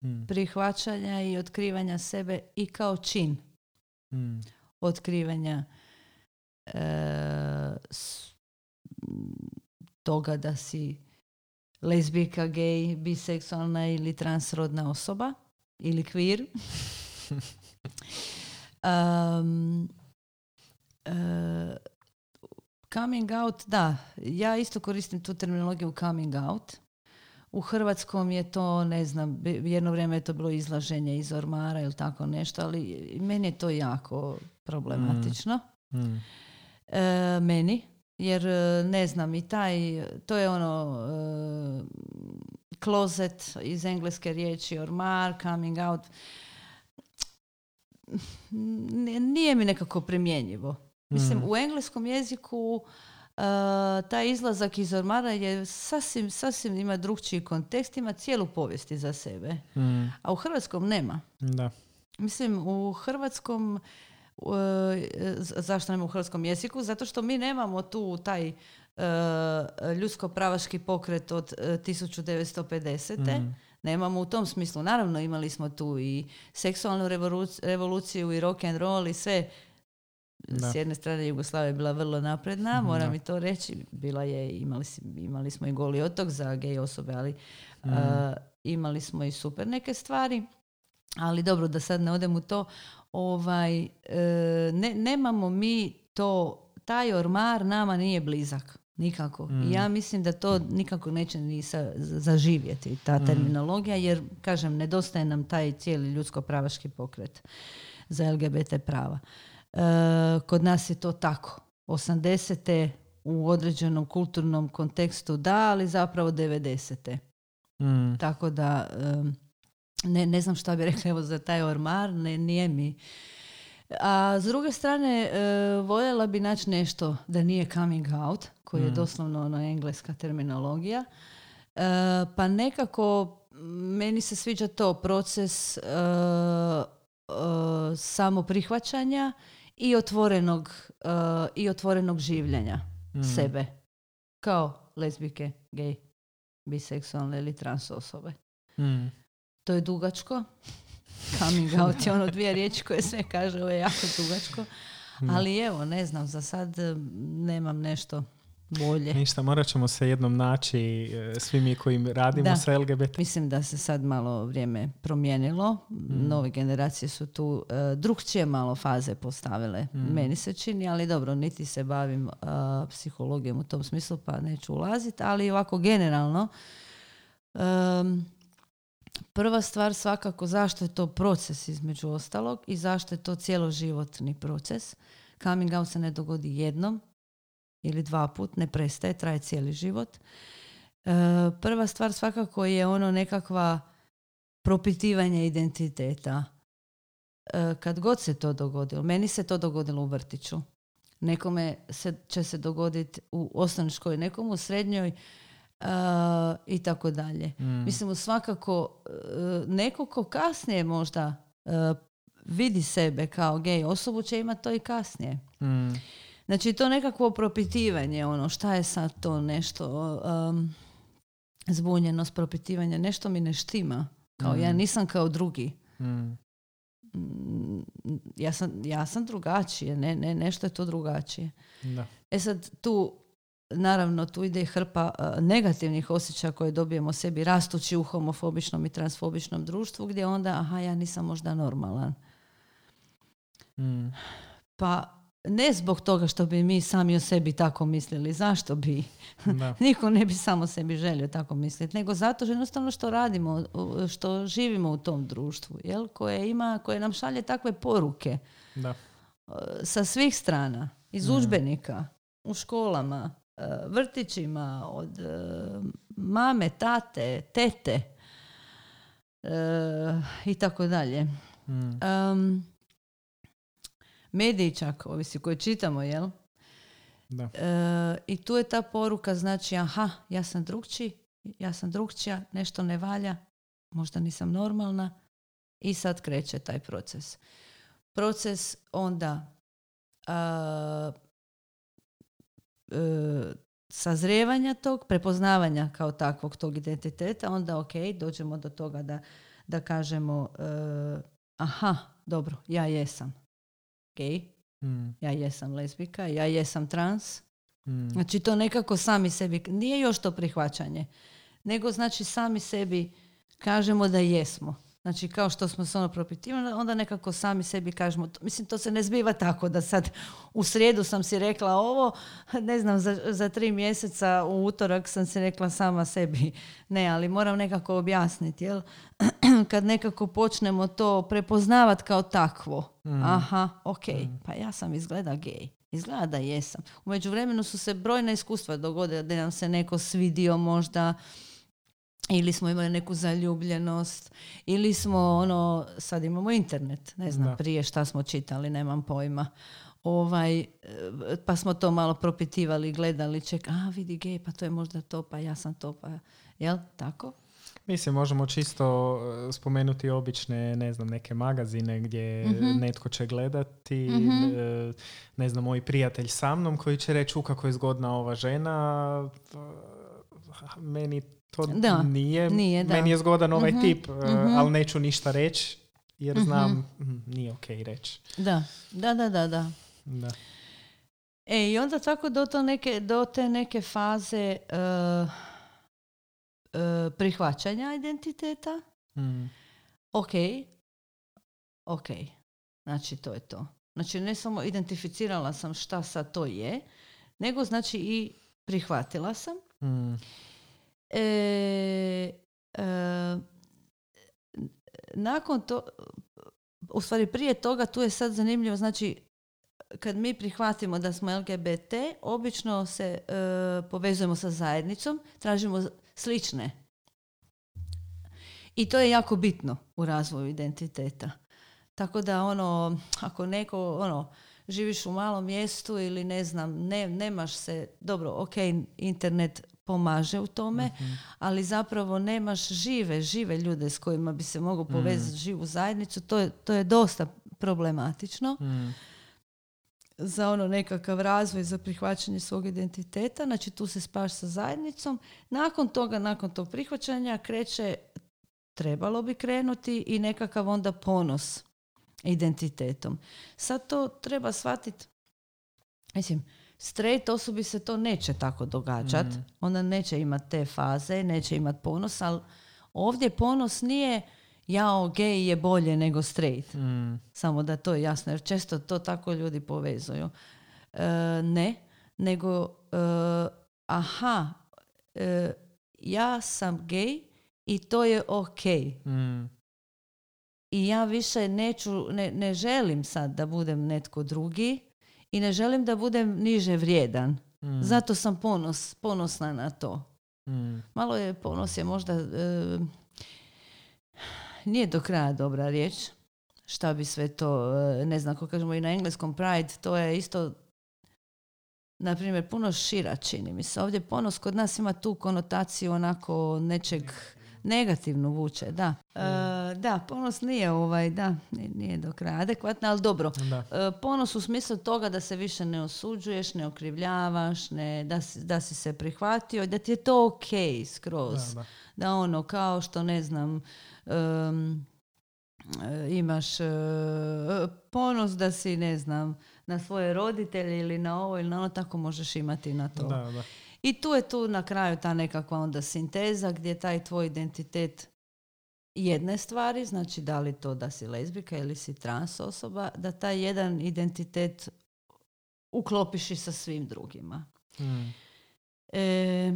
Mm, prihvaćanja i otkrivanja sebe i kao čin mm, otkrivanja e, s- toga da si lezbika, gej, biseksualna ili transrodna osoba ili kvir. Um, e, coming out, da, ja isto koristim tu terminologiju coming out. U hrvatskom je to, ne znam, jedno vrijeme je to bilo izlaženje iz ormara ili tako nešto, ali meni je to jako problematično. Mm. E, meni, jer e, ne znam i taj, to je ono closet iz engleske riječi ormar, coming out nije mi nekako primjenjivo. Mislim, Mm. u engleskom jeziku taj izlazak iz ormara je sasvim, sasvim ima drugčiji kontekst, ima cijelu povijest za sebe. Mm. A u hrvatskom nema. Da. Mislim, u hrvatskom uh, zašto nema u hrvatskom jeziku? Zato što mi nemamo tu taj uh, ljudsko-pravaški pokret od uh, 1950. Mm. Nemamo u tom smislu. Naravno imali smo tu i seksualnu revoluc- revoluciju i rock and roll i sve. Da. S jedne strane Jugoslavija je bila vrlo napredna, moram Da. i to reći. Bila je, imali, imali smo i goli otok za gej osobe, ali Mm. a, imali smo i super neke stvari. Ali dobro, da sad ne odem u to. Ovaj, e, ne, nemamo mi to, taj ormar nama nije blizak. Nikako. Mm. I ja mislim da to nikako neće ni sa, zaživjeti, ta Mm. terminologija, jer, kažem, nedostaje nam taj cijeli ljudsko-pravaški pokret za LGBT prava. E, kod nas je to tako. 80. u određenom kulturnom kontekstu da, ali zapravo 90. Mm. Tako da em, ne, ne znam šta bi rekla evo za taj ormar, ne, nije mi. A s druge strane, e, voljela bi naći nešto da nije coming out, koji je Mm. doslovno doslovno ono engleska terminologija. E, pa nekako meni se sviđa to proces e, e, samoprihvaćanja i otvorenog, e, i otvorenog življenja Mm. sebe. Kao lezbike, gej, biseksualne ili trans osobe. Mm. To je dugačko. Coming out je ono dvije riječi koje sve kaže, ovo je jako dugačko. Mm. Ali evo, ne znam, za sad eh, nemam nešto bolje. Ništa, morat ćemo se jednom naći e, svi mi koji radimo Da. sa LGBT. Mislim da se sad malo vrijeme promijenilo. Nove generacije su tu uh, drugčije malo faze postavile. Meni se čini, ali dobro, niti se bavim uh, psihologijom u tom smislu, pa neću ulaziti. Ali ovako generalno, um, prva stvar svakako zašto je to proces između ostalog i zašto je to cjeloživotni proces. Coming out se ne dogodi jednom ili dva put, ne prestaje, traje cijeli život. E, prva stvar svakako je ono nekakva propitivanje identiteta. E, kad god se to dogodilo, meni se to dogodilo u vrtiću. Nekome se, će se dogoditi u osnovnoj školi, nekom u srednjoj e, i tako dalje. Mm. Mislim, svakako neko ko kasnije možda vidi sebe kao gej osobu će imati to i kasnije. Mm. Znači to nekakvo propitivanje, ono šta je sad to nešto um, zbunjenost, propitivanje, nešto mi ne štima. Kao ja Mm. nisam kao drugi. Mm. Mm, Ja sam, ja sam drugačije, ne, ne, nešto je to drugačije. Da. E sad tu, naravno, tu ide hrpa uh, negativnih osjećaja koje dobijemo sebi rastući u homofobičnom i transfobičnom društvu gdje onda, aha, ja nisam možda normalan. Mm. Pa ne zbog toga što bi mi sami o sebi tako mislili, zašto bi? Da. Niko ne bi samo sebi želio tako misliti, nego zato što jednostavno što radimo, što živimo u tom društvu, jel? Koje, ima, koje nam šalje takve poruke Da. e, sa svih strana, iz Mm. udžbenika, u školama, e, vrtićima, od e, mame, tate, tete i tako dalje. Mediji čak, ovisi koje čitamo, jel? Da. E, I tu je ta poruka, znači, aha, ja sam drugčiji, ja sam drugčija, nešto ne valja, možda nisam normalna i sad kreće taj proces. Proces onda a, e, sazrijevanja tog, prepoznavanja kao takvog tog identiteta, onda ok, dođemo do toga da, da kažemo e, aha, dobro, ja jesam gej, Mm. ja jesam lezbika, ja jesam trans. Mm. Znači to nekako sami sebi, nije još to prihvaćanje, nego znači sami sebi kažemo da jesmo. Znači kao što smo se ono propitivali, onda nekako sami sebi kažemo, to- mislim to se ne zbiva tako da sad u srijedu sam si rekla ovo, ne znam, za, za tri mjeseca u utorak sam si rekla sama sebi. Ne, ali moram nekako objasniti, jel? Kad nekako počnemo to prepoznavati kao takvo, Mm. aha, ok, pa ja sam izgleda gej. Izgleda da jesam. U međuvremenu su se brojna iskustva dogodila da nam se neko svidio možda ili smo imali neku zaljubljenost ili smo ono, sad imamo internet, ne znam prije šta smo čitali, nemam pojma. Ovaj, pa smo to malo propitivali, gledali, ček, a vidi gej, pa to je možda to, pa ja sam to, pa jel tako? Mislim, možemo čisto e, spomenuti obične, ne znam, neke magazine gdje mhm. netko će gledati, mm ne znam, moj prijatelj sa mnom koji će reći u kako je zgodna ova žena, meni to da, nije, nije da. meni je zgodan ovaj mhm, tip, mm ali neću ništa reći jer znam, nije ok reći. Da, da, da, da, da. da. E, i onda tako do, to neke, do te neke faze E, prihvaćanja identiteta. Mm. Ok, ok, znači to je to. Znači ne samo identificirala sam šta sad to je, nego znači i prihvatila sam. Mm. E, e, nakon to, u stvari prije toga tu je sad zanimljivo, znači kad mi prihvatimo da smo LGBT, obično se e, povezujemo sa zajednicom, tražimo slične. I to je jako bitno u razvoju identiteta. Tako da ono, ako neko ono, živiš u malom mjestu ili ne znam, ne, nemaš se, dobro, ok, internet pomaže u tome, mhm. ali zapravo nemaš žive, žive ljude s kojima bi se mogao povezati mm. živu zajednicu, to je, to je dosta problematično. Mm za ono nekakav razvoj, za prihvaćanje svog identiteta. Znači tu se spaš sa zajednicom. Nakon toga, nakon tog prihvaćanja kreće, trebalo bi krenuti i nekakav onda ponos identitetom. Sad to treba shvatiti, mislim, straight osobi se to neće tako događat. Mm. Ona neće imati te faze, neće imati ponos, ali ovdje ponos nije jao, gej je bolje nego straight. Mm. Samo da to je jasno, jer često to tako ljudi povezuju. E, ne, nego e, aha, e, ja sam gej i to je ok. Mm. I ja više neću, ne, ne želim sad da budem netko drugi i ne želim da budem niže vrijedan. Mm. Zato sam ponos, ponosna na to. Malo je ponos je možda nije do kraja dobra riječ. Šta bi sve to, e, ne znam, kako kažemo i na engleskom pride, to je isto na primjer, puno šira čini mi se. Ovdje ponos kod nas ima tu konotaciju onako nečeg negativno vuče, da. E, da, ponos nije ovaj, da, nije, do kraja adekvatna, ali dobro. E, ponos u smislu toga da se više ne osuđuješ, ne okrivljavaš, ne, da, si, da si se prihvatio, da ti je to ok skroz. Da, da ono, kao što ne znam, um, imaš uh, ponos da si, ne znam, na svoje roditelje ili na ovo ili na ono, tako možeš imati na to. Da, da. I tu je tu na kraju ta nekakva onda sinteza gdje taj tvoj identitet jedne stvari, znači da li to da si lezbika ili si trans osoba, da taj jedan identitet uklopiš i sa svim drugima. Hmm. E,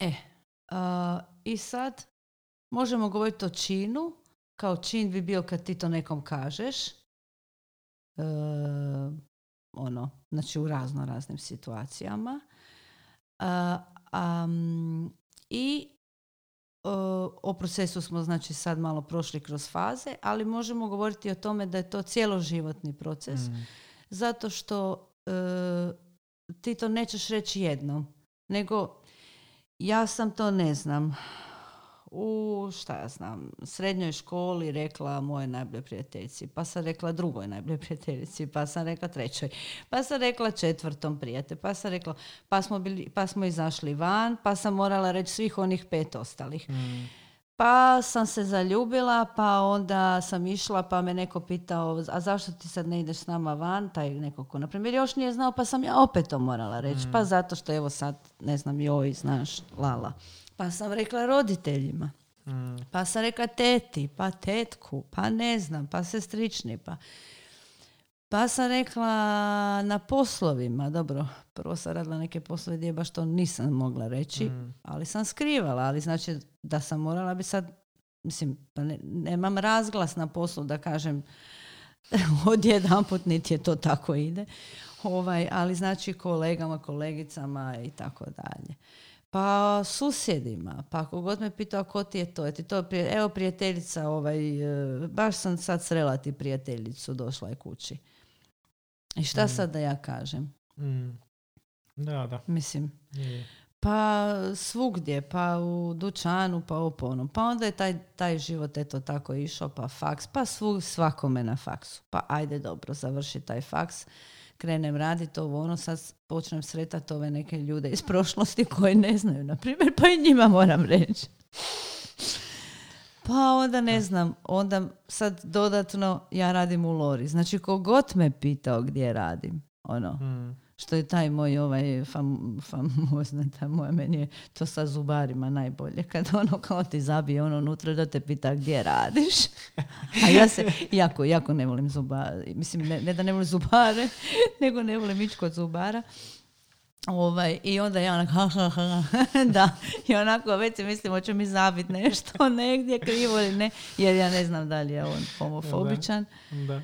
e I sad možemo govoriti o činu, kao čin bi bio kad ti to nekom kažeš, e, ono, znači u razno raznim situacijama. I o procesu smo znači sad malo prošli kroz faze, ali možemo govoriti o tome da je to cjeloživotni proces, mm. zato što e, ti to nećeš reći jednom, nego ja sam to ne znam u, šta ja znam, srednjoj školi rekla moje najbolje prijateljici, pa sam rekla drugoj najbolje prijateljici, pa sam rekla trećoj, pa sam rekla četvrtom prijatelju, pa sam rekla, pa smo, bili, pa smo izašli van, pa sam morala reći svih onih pet ostalih. Mm. Pa sam se zaljubila, pa onda sam išla, pa me neko pitao, a zašto ti sad ne ideš s nama van? Taj neko ko, na primjer, još nije znao, pa sam ja opet to morala reći. Pa mm. zato što, evo sad, ne znam, joj, znaš, lala. Pa sam rekla roditeljima. Mm. Pa sam rekla teti, pa tetku, pa ne znam, pa sestrični, pa... Pa sam rekla na poslovima, dobro, prvo sam radila neke poslove gdje baš to nisam mogla reći, mm. ali sam skrivala, ali znači da sam morala bi sad, mislim, pa ne, nemam razglas na poslu da kažem odjedan put niti je to tako ide. Ovaj, ali znači kolegama, kolegicama i tako dalje. Pa susjedima, pa ako god me pitao ko ti je to, je ti to prije, evo prijateljica, ovaj, e, baš sam sad srela ti prijateljicu, došla je kući. I šta Mm. sad da ja kažem? Mm. Da, da. Mislim, Je. pa svugdje, pa u dućanu, pa u ponu. Pa onda je taj, taj život eto tako išao, pa faks, pa svu, svakome na faksu. Pa ajde dobro, završi taj faks, krenem raditi ovo, ono, sad počnem sretati ove neke ljude iz prošlosti koji ne znaju, na primjer, pa i njima moram reći. Pa onda ne znam, onda sad dodatno ja radim u Lori. Znači, kogod me pitao gdje radim, ono, Mm. što je taj moj ovaj fam, famozna, ta moja, meni je to sa zubarima najbolje, kad ono kao ti zabije ono unutra da te pita gdje radiš. A ja se, jako, jako ne volim zubare, mislim, ne, ne da ne volim zubare, nego ne volim ići kod zubara. Ovaj, I onda ja onako, ha, ha, ha, da, i onako već si mislim, hoće mi zabiti nešto negdje krivo ili ne, jer ja ne znam da li je on homofobičan. Da.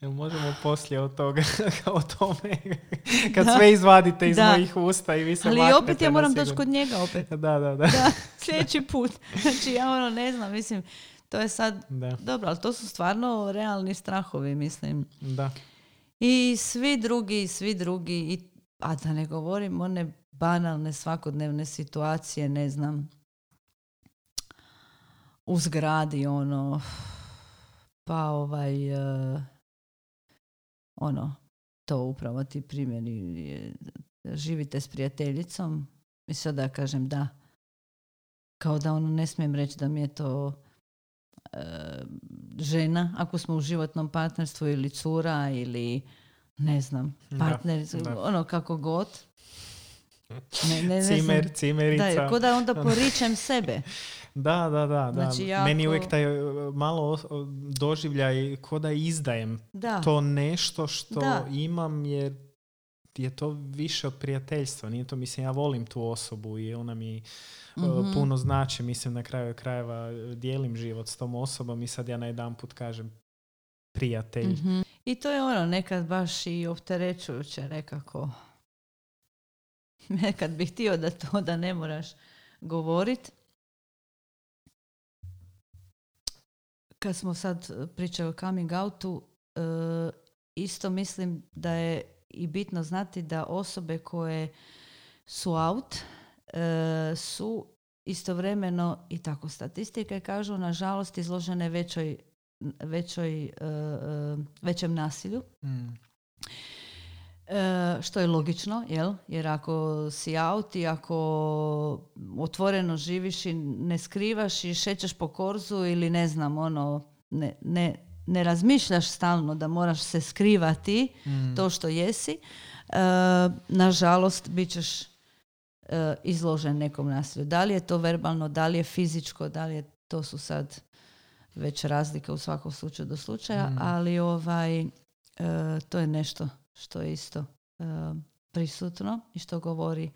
Jel možemo poslije od toga o tome kad sve izvadite iz Da. mojih usta i vi se Ali opet ja moram doći kod njega opet. Da, da, da. Da, sljedeći put. Znači ja ono ne znam, mislim, to je sad, Da, dobro, ali to su stvarno realni strahovi, mislim. da. I svi drugi, svi drugi, i, a da ne govorim one banalne svakodnevne situacije, ne znam, u zgradi, ono, pa ovaj, eh, ono, to upravo ti primjeri, je, živite s prijateljicom i sad da kažem da, kao da ono ne smijem reći da mi je to eh, žena, ako smo u životnom partnerstvu ili cura ili ne znam, Da, partner, da. ono kako god. Ne, ne, ne znam. Cimer, cimerica. Da, ko da onda poričem sebe. Da, da, da. da. Znači, Meni jako- uvijek taj uh, malo doživljaj ko da izdajem Da, to nešto što Da. imam jer je to više od prijateljstva. Nije to, mislim, ja volim tu osobu i ona mi Mhm. puno znači. Mislim, na kraju krajeva uh, dijelim život s tom osobom i sad ja na jedan put kažem prijatelj. Mhm. I to je ono nekad baš i opterećujuće nekako. Nekad bih htio da to da ne moraš govorit. Kad smo sad pričali o coming outu, e, isto mislim da je i bitno znati da osobe koje su out e, su istovremeno i tako statistike kažu nažalost izložene većoj većoj, e, e, većem nasilju. Mm. E, što je logično, jel? Jer ako si out i ako otvoreno živiš i ne skrivaš i šećeš po korzu ili ne znam, ono, ne, ne, ne razmišljaš stalno da moraš se skrivati Mm. to što jesi, e, nažalost, bit ćeš e, izložen nekom nasilju. Da li je to verbalno, da li je fizičko, da li je, to su sad već razlike u svakom slučaju do slučaja, Mm. ali ovaj, e, to je nešto što je isto e, prisutno i što govori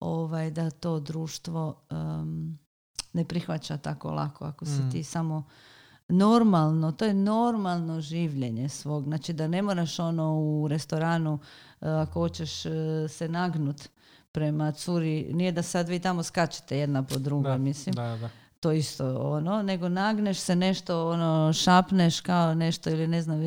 ovaj, da to društvo em, ne prihvaća tako lako ako si Mm. ti samo normalno, to je normalno življenje svog. Znači da ne moraš ono u restoranu e, ako hoćeš e, se nagnut prema curi, nije da sad vi tamo skačete jedna po drugoj, Da, mislim da, da. to isto ono, nego nagneš se nešto, ono, šapneš kao nešto ili ne znam,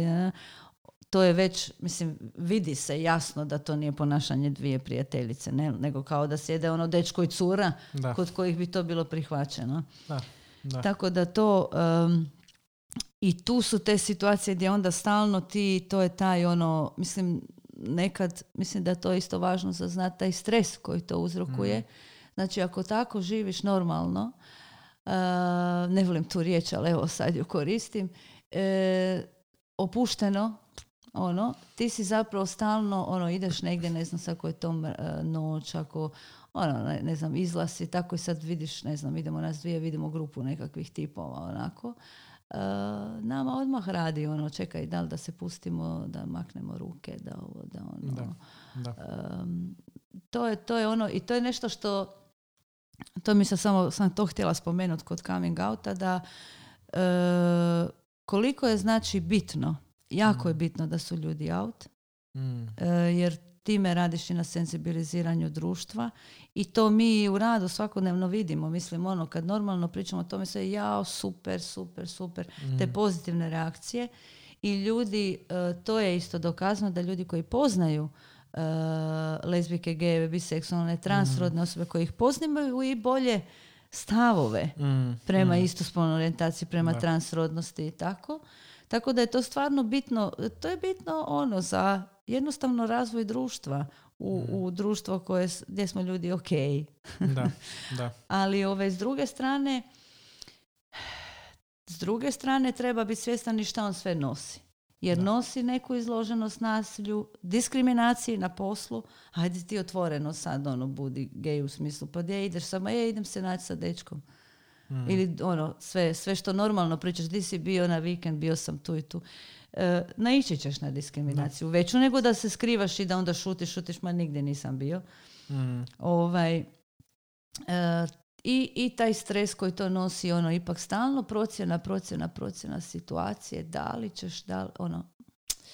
to je već, mislim, vidi se jasno da to nije ponašanje dvije prijateljice, ne, nego kao da sjede ono dečko i cura Da, kod kojih bi to bilo prihvaćeno. da, da. Tako da to, em, i tu su te situacije gdje onda stalno ti, to je taj ono, mislim, nekad, mislim da je to isto važno za znati, taj stres koji to uzrokuje. Znači, ako tako živiš normalno, e, ne volim tu riječ, ali evo sad ju koristim, e, opušteno, ono, ti si zapravo stalno, ono, ideš negdje, ne znam sad ako je to e, noć, ako, ono, ne, ne znam, izlasi, tako i sad vidiš, ne znam, idemo nas dvije, vidimo grupu nekakvih tipova, onako. E, nama odmah radi, ono, čekaj, da li da se pustimo, da maknemo ruke, da ovo, da ono. Da, da. Um, to, je, to je ono, i to je nešto što, to mi se samo, sam to htjela spomenuti kod coming outa, da e, koliko je znači bitno jako je bitno da su ljudi out, Mm. e, jer time radiš i na senzibiliziranju društva i to mi u radu svakodnevno vidimo. Mislim, ono, kad normalno pričamo o tome sve, jao, super, super, super, te Mm. pozitivne reakcije i ljudi, e, to je isto dokazano da ljudi koji poznaju e, lezbijke, gejeve, biseksualne, transrodne osobe koji ih poznaju i bolje stavove Mm. prema Mm. istospolnoj orijentaciji, prema Da. transrodnosti i tako. Tako da je to stvarno bitno, to je bitno ono za jednostavno razvoj društva u, Mm. u društvo koje, gdje smo ljudi ok. Da, da. Ali ove, s druge strane, s druge strane treba biti svjestan i šta on sve nosi. Jer Da. nosi neku izloženost nasilju, diskriminaciji na poslu. Hajde ti otvoreno sad ono budi gej u smislu pa gdje ideš samo, je idem se naći sa dečkom. Mm. Ili ono, sve, sve što normalno pričaš, di si bio na vikend, bio sam tu i tu. E, naići ćeš na diskriminaciju veću nego da se skrivaš i da onda šutiš, šutiš, ma nigdje nisam bio. Mm. Ovaj, e, i, I taj stres koji to nosi, ono, ipak stalno procjena, procjena, procjena situacije, da li ćeš, da li, ono,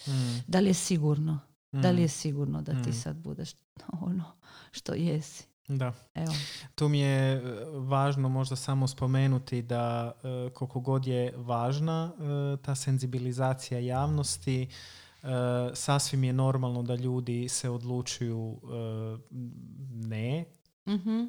Mm. da li je sigurno, da li Mm. je sigurno da ti Mm. sad budeš ono što jesi. Da. Evo. Tu mi je e, važno možda samo spomenuti da e, koliko god je važna e, ta senzibilizacija javnosti, sasvim je normalno da ljudi se odlučuju ne, Mhm.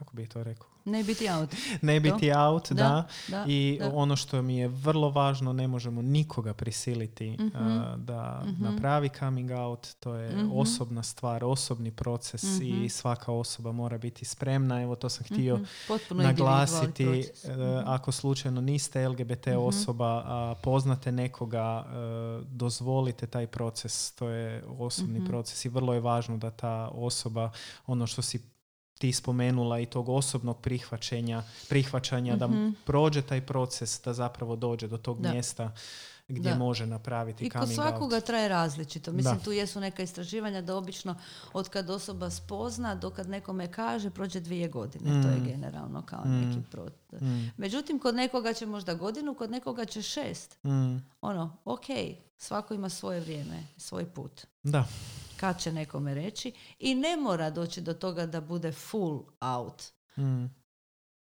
Kako bih to rekao, Ne biti out. ne biti out, da. Da, da, I da. ono što mi je vrlo važno, ne možemo nikoga prisiliti Mhm. a, da Mhm. napravi coming out. To je Mhm. osobna stvar, osobni proces Mhm. i svaka osoba mora biti spremna. Evo to sam htio Mhm. Naglasiti. Mhm. Ako slučajno niste LGBT Mhm. osoba, a poznate nekoga, e, dozvolite taj proces. To je osobni Mhm. proces i vrlo je važno da ta osoba, ono što si ti spomenula i tog osobnog prihvaćenja, prihvaćanja da Mhm. prođe taj proces, da zapravo dođe do tog Da. mjesta gdje Da. može napraviti I kod coming svakoga out. traje različito. Mislim, Da. tu jesu neka istraživanja da obično od kad osoba spozna do kad nekome kaže prođe dvije godine. To je Mm. generalno kao Mm. neki pro... Mm, Međutim, kod nekoga će možda godinu, kod nekoga će šest. mm, Ono, ok, svako ima svoje vrijeme, svoj put. da. Kad će nekome reći i ne mora doći do toga da bude full out. Mm,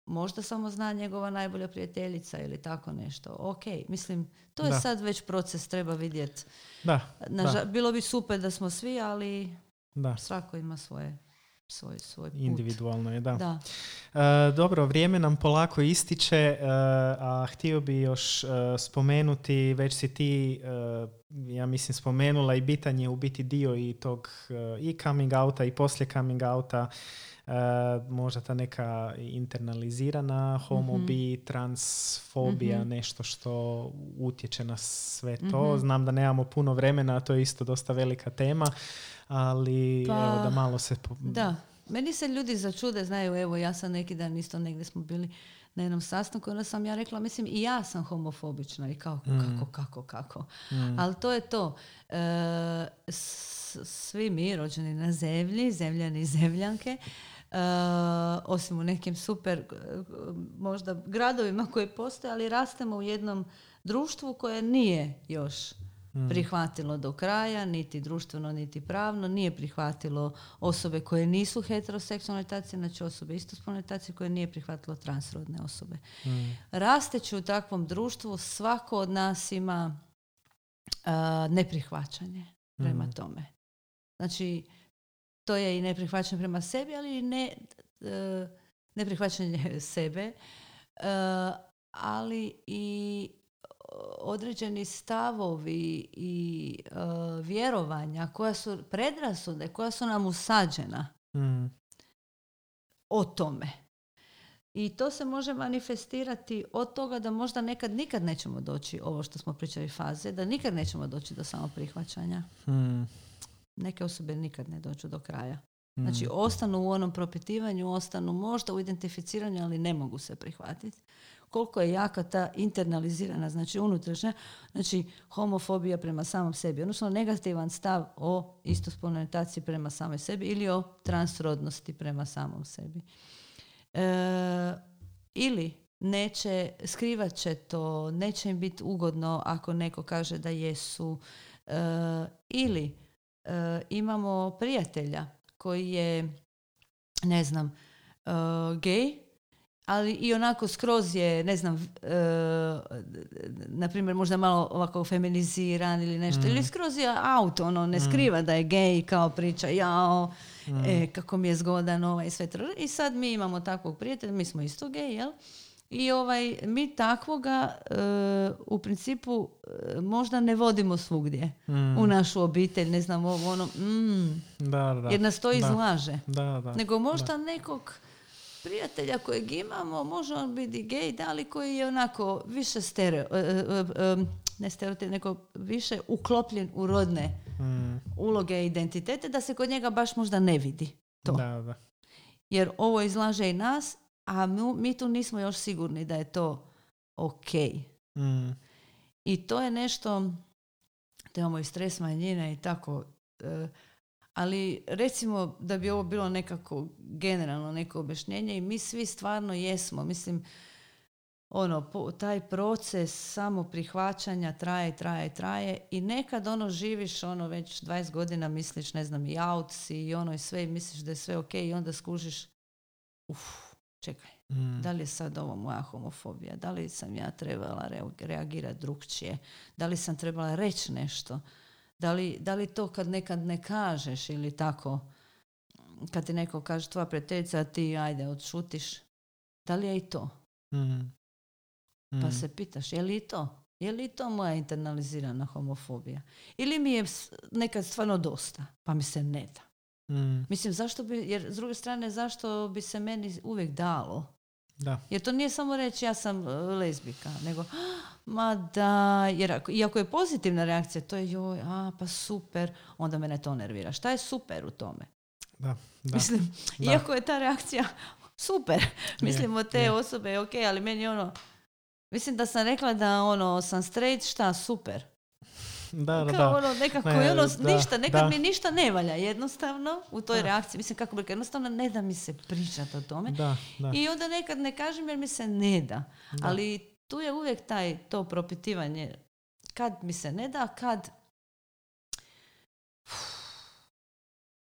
Možda samo zna njegova najbolja prijateljica ili tako nešto. Ok, mislim, to je Da. sad već proces, treba vidjeti. da, Naža- Bilo bi super da smo svi, ali da. svako ima svoje, svoj, svoj put. Individualno je, da. Da. E, dobro, vrijeme nam polako ističe, e, a htio bi još e, spomenuti, već si ti, e, ja mislim, spomenula i bitan je u biti dio i tog e, i coming outa i poslije coming outa, možda ta neka internalizirana homobi, transfobija, Mhm. nešto što utječe na sve to. Mhm. Znam da nemamo puno vremena, a to je isto dosta velika tema, ali Pa, evo da malo se... po- Da. Meni se ljudi začude, znaju, evo, ja sam neki dan isto negdje smo bili na jednom sastanku, onda sam ja rekla, mislim, i ja sam homofobična i kao, Mm. kako, kako, kako. Mm, Ali to je to. E, s- svi mi rođeni na zemlji, zemljani i zemljanke, e, osim u nekim super možda gradovima koji postoje, ali rastemo u jednom društvu koje nije još mm, prihvatilo do kraja, niti društveno, niti pravno, nije prihvatilo osobe koje nisu heteroseksualne orijentacije, znači osobe istospolne orijentacije koje nije prihvatilo transrodne osobe. mm, Rasteći u takvom društvu, svako od nas ima a, neprihvaćanje prema mm. tome. Znači, to je i neprihvaćanje prema sebi, ali i ne, e, neprihvaćanje sebe, e, ali i određeni stavovi i e, vjerovanja koja su predrasude, koja su nam usađena Mm, o tome. I to se može manifestirati od toga da možda nekad nikad nećemo doći, ovo što smo pričali faze, da nikad nećemo doći do samoprihvaćanja. mm, Neke osobe nikad ne dođu do kraja. mm. Znači, ostanu u onom propitivanju, ostanu možda u identificiranju, ali ne mogu se prihvatiti. Koliko je jaka ta internalizirana, znači unutrašnja, znači homofobija prema samom sebi, odnosno negativan stav o istospolnoj orijentaciji prema samoj sebi ili o transrodnosti prema samom sebi. E, ili neće, skrivat će to, neće im biti ugodno ako neko kaže da jesu. E, ili imamo prijatelja koji je, ne znam, e, gej, ali i onako skroz je, ne znam, na primjer možda malo ovako feminiziran ili nešto, ili mm. skroz je auto, ono, ne mm. skriva da je gej, kao priča, jao, e, kako mi je zgodan ovaj sve. I sad mi imamo takvog prijatelja, mi smo isto gej, jel? I ovaj, mi takvoga e, u principu e, možda ne vodimo svugdje mm. u našu obitelj, ne znam, ovo ono, mm, da, da, jer nas to izlaže. Da, Nego možda nekog prijatelja kojeg imamo, može on biti gej, da li koji je onako više stereo, e, ne stereotip, nego više uklopljen u rodne mm. uloge i identitete, da se kod njega baš možda ne vidi to. Da, da. Jer ovo izlaže i nas a mi, tu nismo još sigurni da je to ok. Mm. I to je nešto, da imamo i stres manjine i tako, e, ali recimo da bi ovo bilo nekako generalno neko objašnjenje i mi svi stvarno jesmo, mislim, ono, taj proces samo prihvaćanja traje, traje, traje i nekad ono živiš ono već 20 godina misliš ne znam i out si i ono i sve i misliš da je sve ok i onda skužiš uf, čekaj, mm. da li je sad ovo moja homofobija, da li sam ja trebala reagirati drugčije, da li sam trebala reći nešto, da li, da li to kad nekad ne kažeš ili tako, kad ti neko kaže tvoja prijateljica, ti ajde odšutiš, da li je i to? Mm. Pa mm. se pitaš, je li i to? Je li to moja internalizirana homofobija? Ili mi je nekad stvarno dosta, pa mi se ne da? Mm. Mislim, zašto bi, jer s druge strane, zašto bi se meni uvijek dalo? Da. Jer to nije samo reći ja sam uh, lezbika, nego ma da, jer ako, iako je pozitivna reakcija, to je joj, a pa super, onda mene to nervira. Šta je super u tome? Da, da. Mislim, iako je ta reakcija super, mislimo te osobe je ok, ali meni ono, mislim da sam rekla da ono, sam straight, šta, super. Da, da, Kao ono, nekako ne, ono, ništa, nekad mi ništa ne valja jednostavno u toj reakciji. Mislim, kako bi jednostavno ne da mi se pričati o tome. I onda nekad ne kažem jer mi se ne da. Ali tu je uvijek taj, to propitivanje. Kad mi se ne da, kad...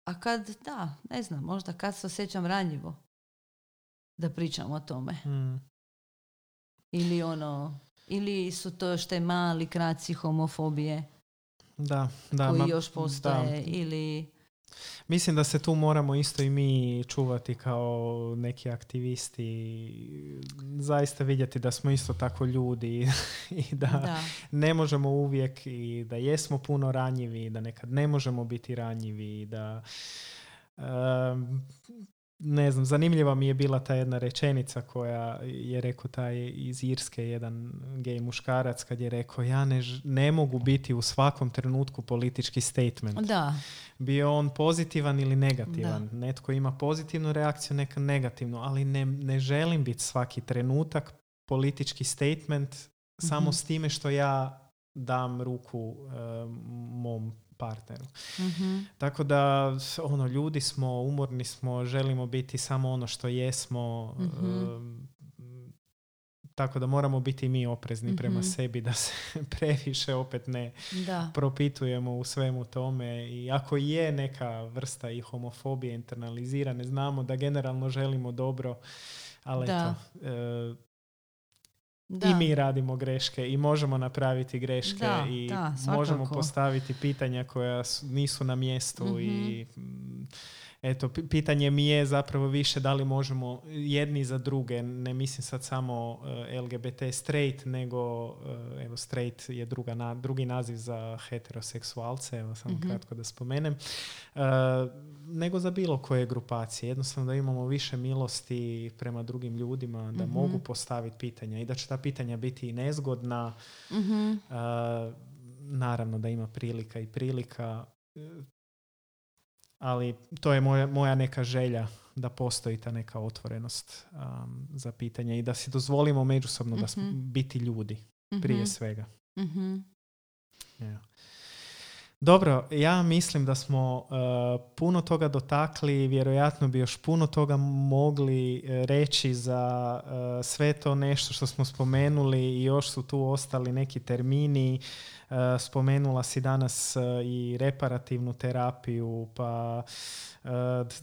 A kad, da, ne znam, možda kad se osjećam ranjivo da pričam o tome. Mm. Ili ono, ili su to još te mali kraci homofobije da, da, koji još postoje ili... Mislim da se tu moramo isto i mi čuvati kao neki aktivisti. Zaista vidjeti da smo isto tako ljudi i da, ne možemo uvijek i da jesmo puno ranjivi, da nekad ne možemo biti ranjivi, da ne znam, zanimljiva mi je bila ta jedna rečenica koja je rekao taj iz Irske jedan gej muškarac kad je rekao ja ne, ne mogu biti u svakom trenutku politički statement. Da. Bio on pozitivan ili negativan. Netko ima pozitivnu reakciju, neka negativnu, ali ne, ne želim biti svaki trenutak politički statement samo mhm. s time što ja dam ruku uh, mom partneru. mm Tako da ono ljudi smo, umorni smo, želimo biti samo ono što jesmo. mm tako da moramo biti mi oprezni prema mhm. sebi da se previše opet ne da. propitujemo u svemu tome i ako je neka vrsta i homofobije internalizirane, znamo da generalno želimo dobro, ali da. eto, e, da. I mi radimo greške i možemo napraviti greške i možemo postaviti pitanja koja nisu na mjestu i mhm eto, pitanje mi je zapravo više da li možemo jedni za druge, ne mislim sad samo eh, LGBT straight, nego eh, evo straight je druga na, drugi naziv za heteroseksualce, evo samo mm kratko da spomenem, uh, nego za bilo koje grupacije. Jednostavno da imamo više milosti prema drugim ljudima, da mhm. mogu postaviti pitanja i da će ta pitanja biti i nezgodna. mm naravno da ima prilika i prilika ali to je moja, moja neka želja da postoji ta neka otvorenost um, za pitanje i da si dozvolimo međusobno da smo mhm. biti ljudi prije mhm. svega. mm Dobro, ja mislim da smo uh, puno toga dotakli, vjerojatno bi još puno toga mogli uh, reći za uh, sve to nešto što smo spomenuli i još su tu ostali neki termini. Spomenula si danas i reparativnu terapiju, pa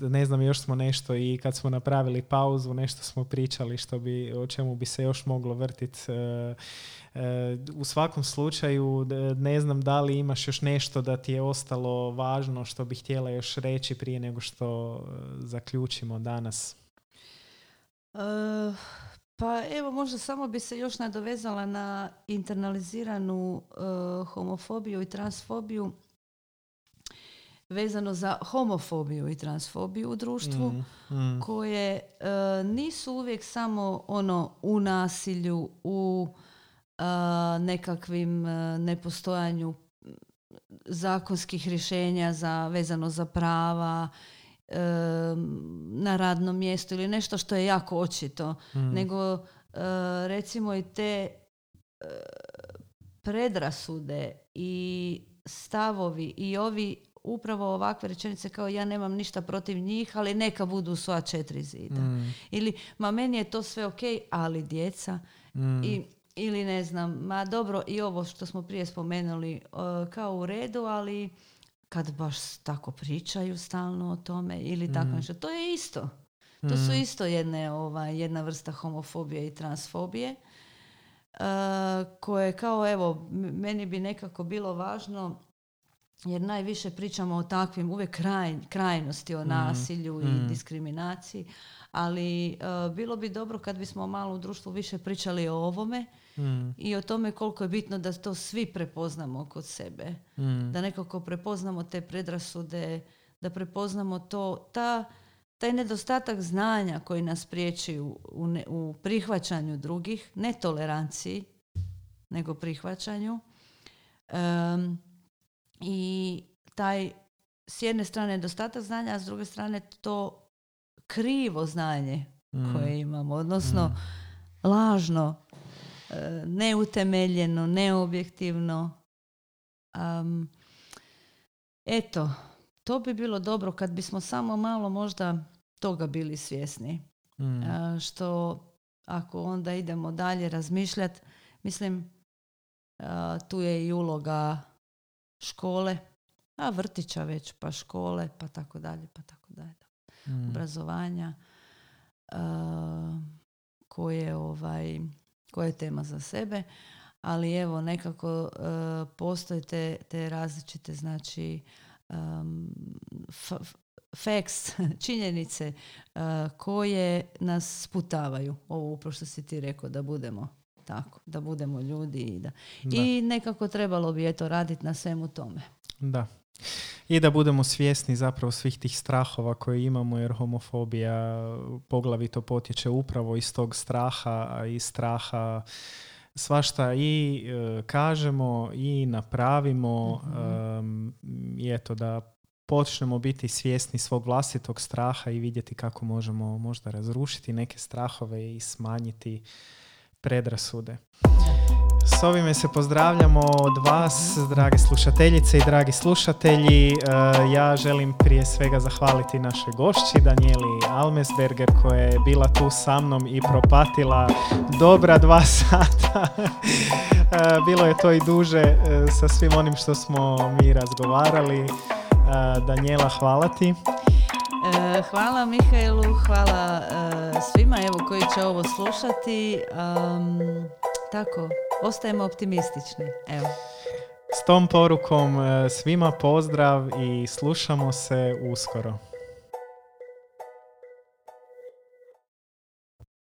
ne znam, još smo nešto i kad smo napravili pauzu, nešto smo pričali što bi, o čemu bi se još moglo vrtiti u svakom slučaju ne znam da li imaš još nešto da ti je ostalo važno što bih htjela još reći prije nego što zaključimo danas. E, pa evo možda samo bi se još nadovezala na internaliziranu homofobiju i transfobiju vezano za homofobiju i transfobiju u društvu mm, mm. koje nisu uvijek samo ono u nasilju, u nekakvim nepostojanju zakonskih rješenja za, vezano za prava na radnom mjestu ili nešto što je jako očito, mm. nego recimo i te predrasude i stavovi i ovi upravo ovakve rečenice kao ja nemam ništa protiv njih, ali neka budu sva četiri zida. Mm. Ili ma meni je to sve ok, ali djeca i ili ne znam, ma dobro i ovo što smo prije spomenuli kao u redu, ali kad baš tako pričaju stalno o tome ili tako mm. nešto, to je isto. To su mm. isto jedne, ovaj, jedna vrsta homofobije i transfobije uh, koje kao evo, meni bi nekako bilo važno jer najviše pričamo o takvim uvijek kraj, krajnosti, o mm. nasilju i diskriminaciji, ali bilo bi dobro kad bismo malo u društvu više pričali o ovome mm. i o tome koliko je bitno da to svi prepoznamo kod sebe. Mm. Da nekako prepoznamo te predrasude, da prepoznamo to, ta, taj nedostatak znanja koji nas priječi u, u, prihvaćanju drugih, ne toleranciji, nego prihvaćanju. I taj s jedne strane nedostatak znanja, a s druge strane to krivo znanje mm. koje imamo, odnosno mm. lažno neutemeljeno, neobjektivno. Um, eto, to bi bilo dobro kad bismo samo malo možda toga bili svjesni. Mm. što ako onda idemo dalje razmišljati, mislim tu je i uloga škole, a vrtića već, pa škole, pa tako dalje, pa tako dalje. Mm. Obrazovanja koje ovaj koja je tema za sebe, ali evo nekako uh, postoje te, te različite znači um, facts, činjenice uh, koje nas sputavaju. Ovo upravo što si ti rekao da budemo tako, da budemo ljudi i da. da. I nekako trebalo bi eto raditi na svemu tome. Da. I da budemo svjesni zapravo svih tih strahova koje imamo jer homofobija poglavito potječe upravo iz tog straha i straha svašta i e, kažemo i napravimo mm i eto da počnemo biti svjesni svog vlastitog straha i vidjeti kako možemo možda razrušiti neke strahove i smanjiti predrasude. S ovime se pozdravljamo od vas, drage slušateljice i dragi slušatelji. E, ja želim prije svega zahvaliti naše gošći, Danijeli Almesberger, koja je bila tu sa mnom i propatila dobra dva sata. E, bilo je to i duže e, sa svim onim što smo mi razgovarali. Danijela, hvala ti. Hvala Mihajlu, hvala svima evo koji će ovo slušati. Tako, ostajemo optimistični. Evo. S tom porukom svima pozdrav i slušamo se uskoro.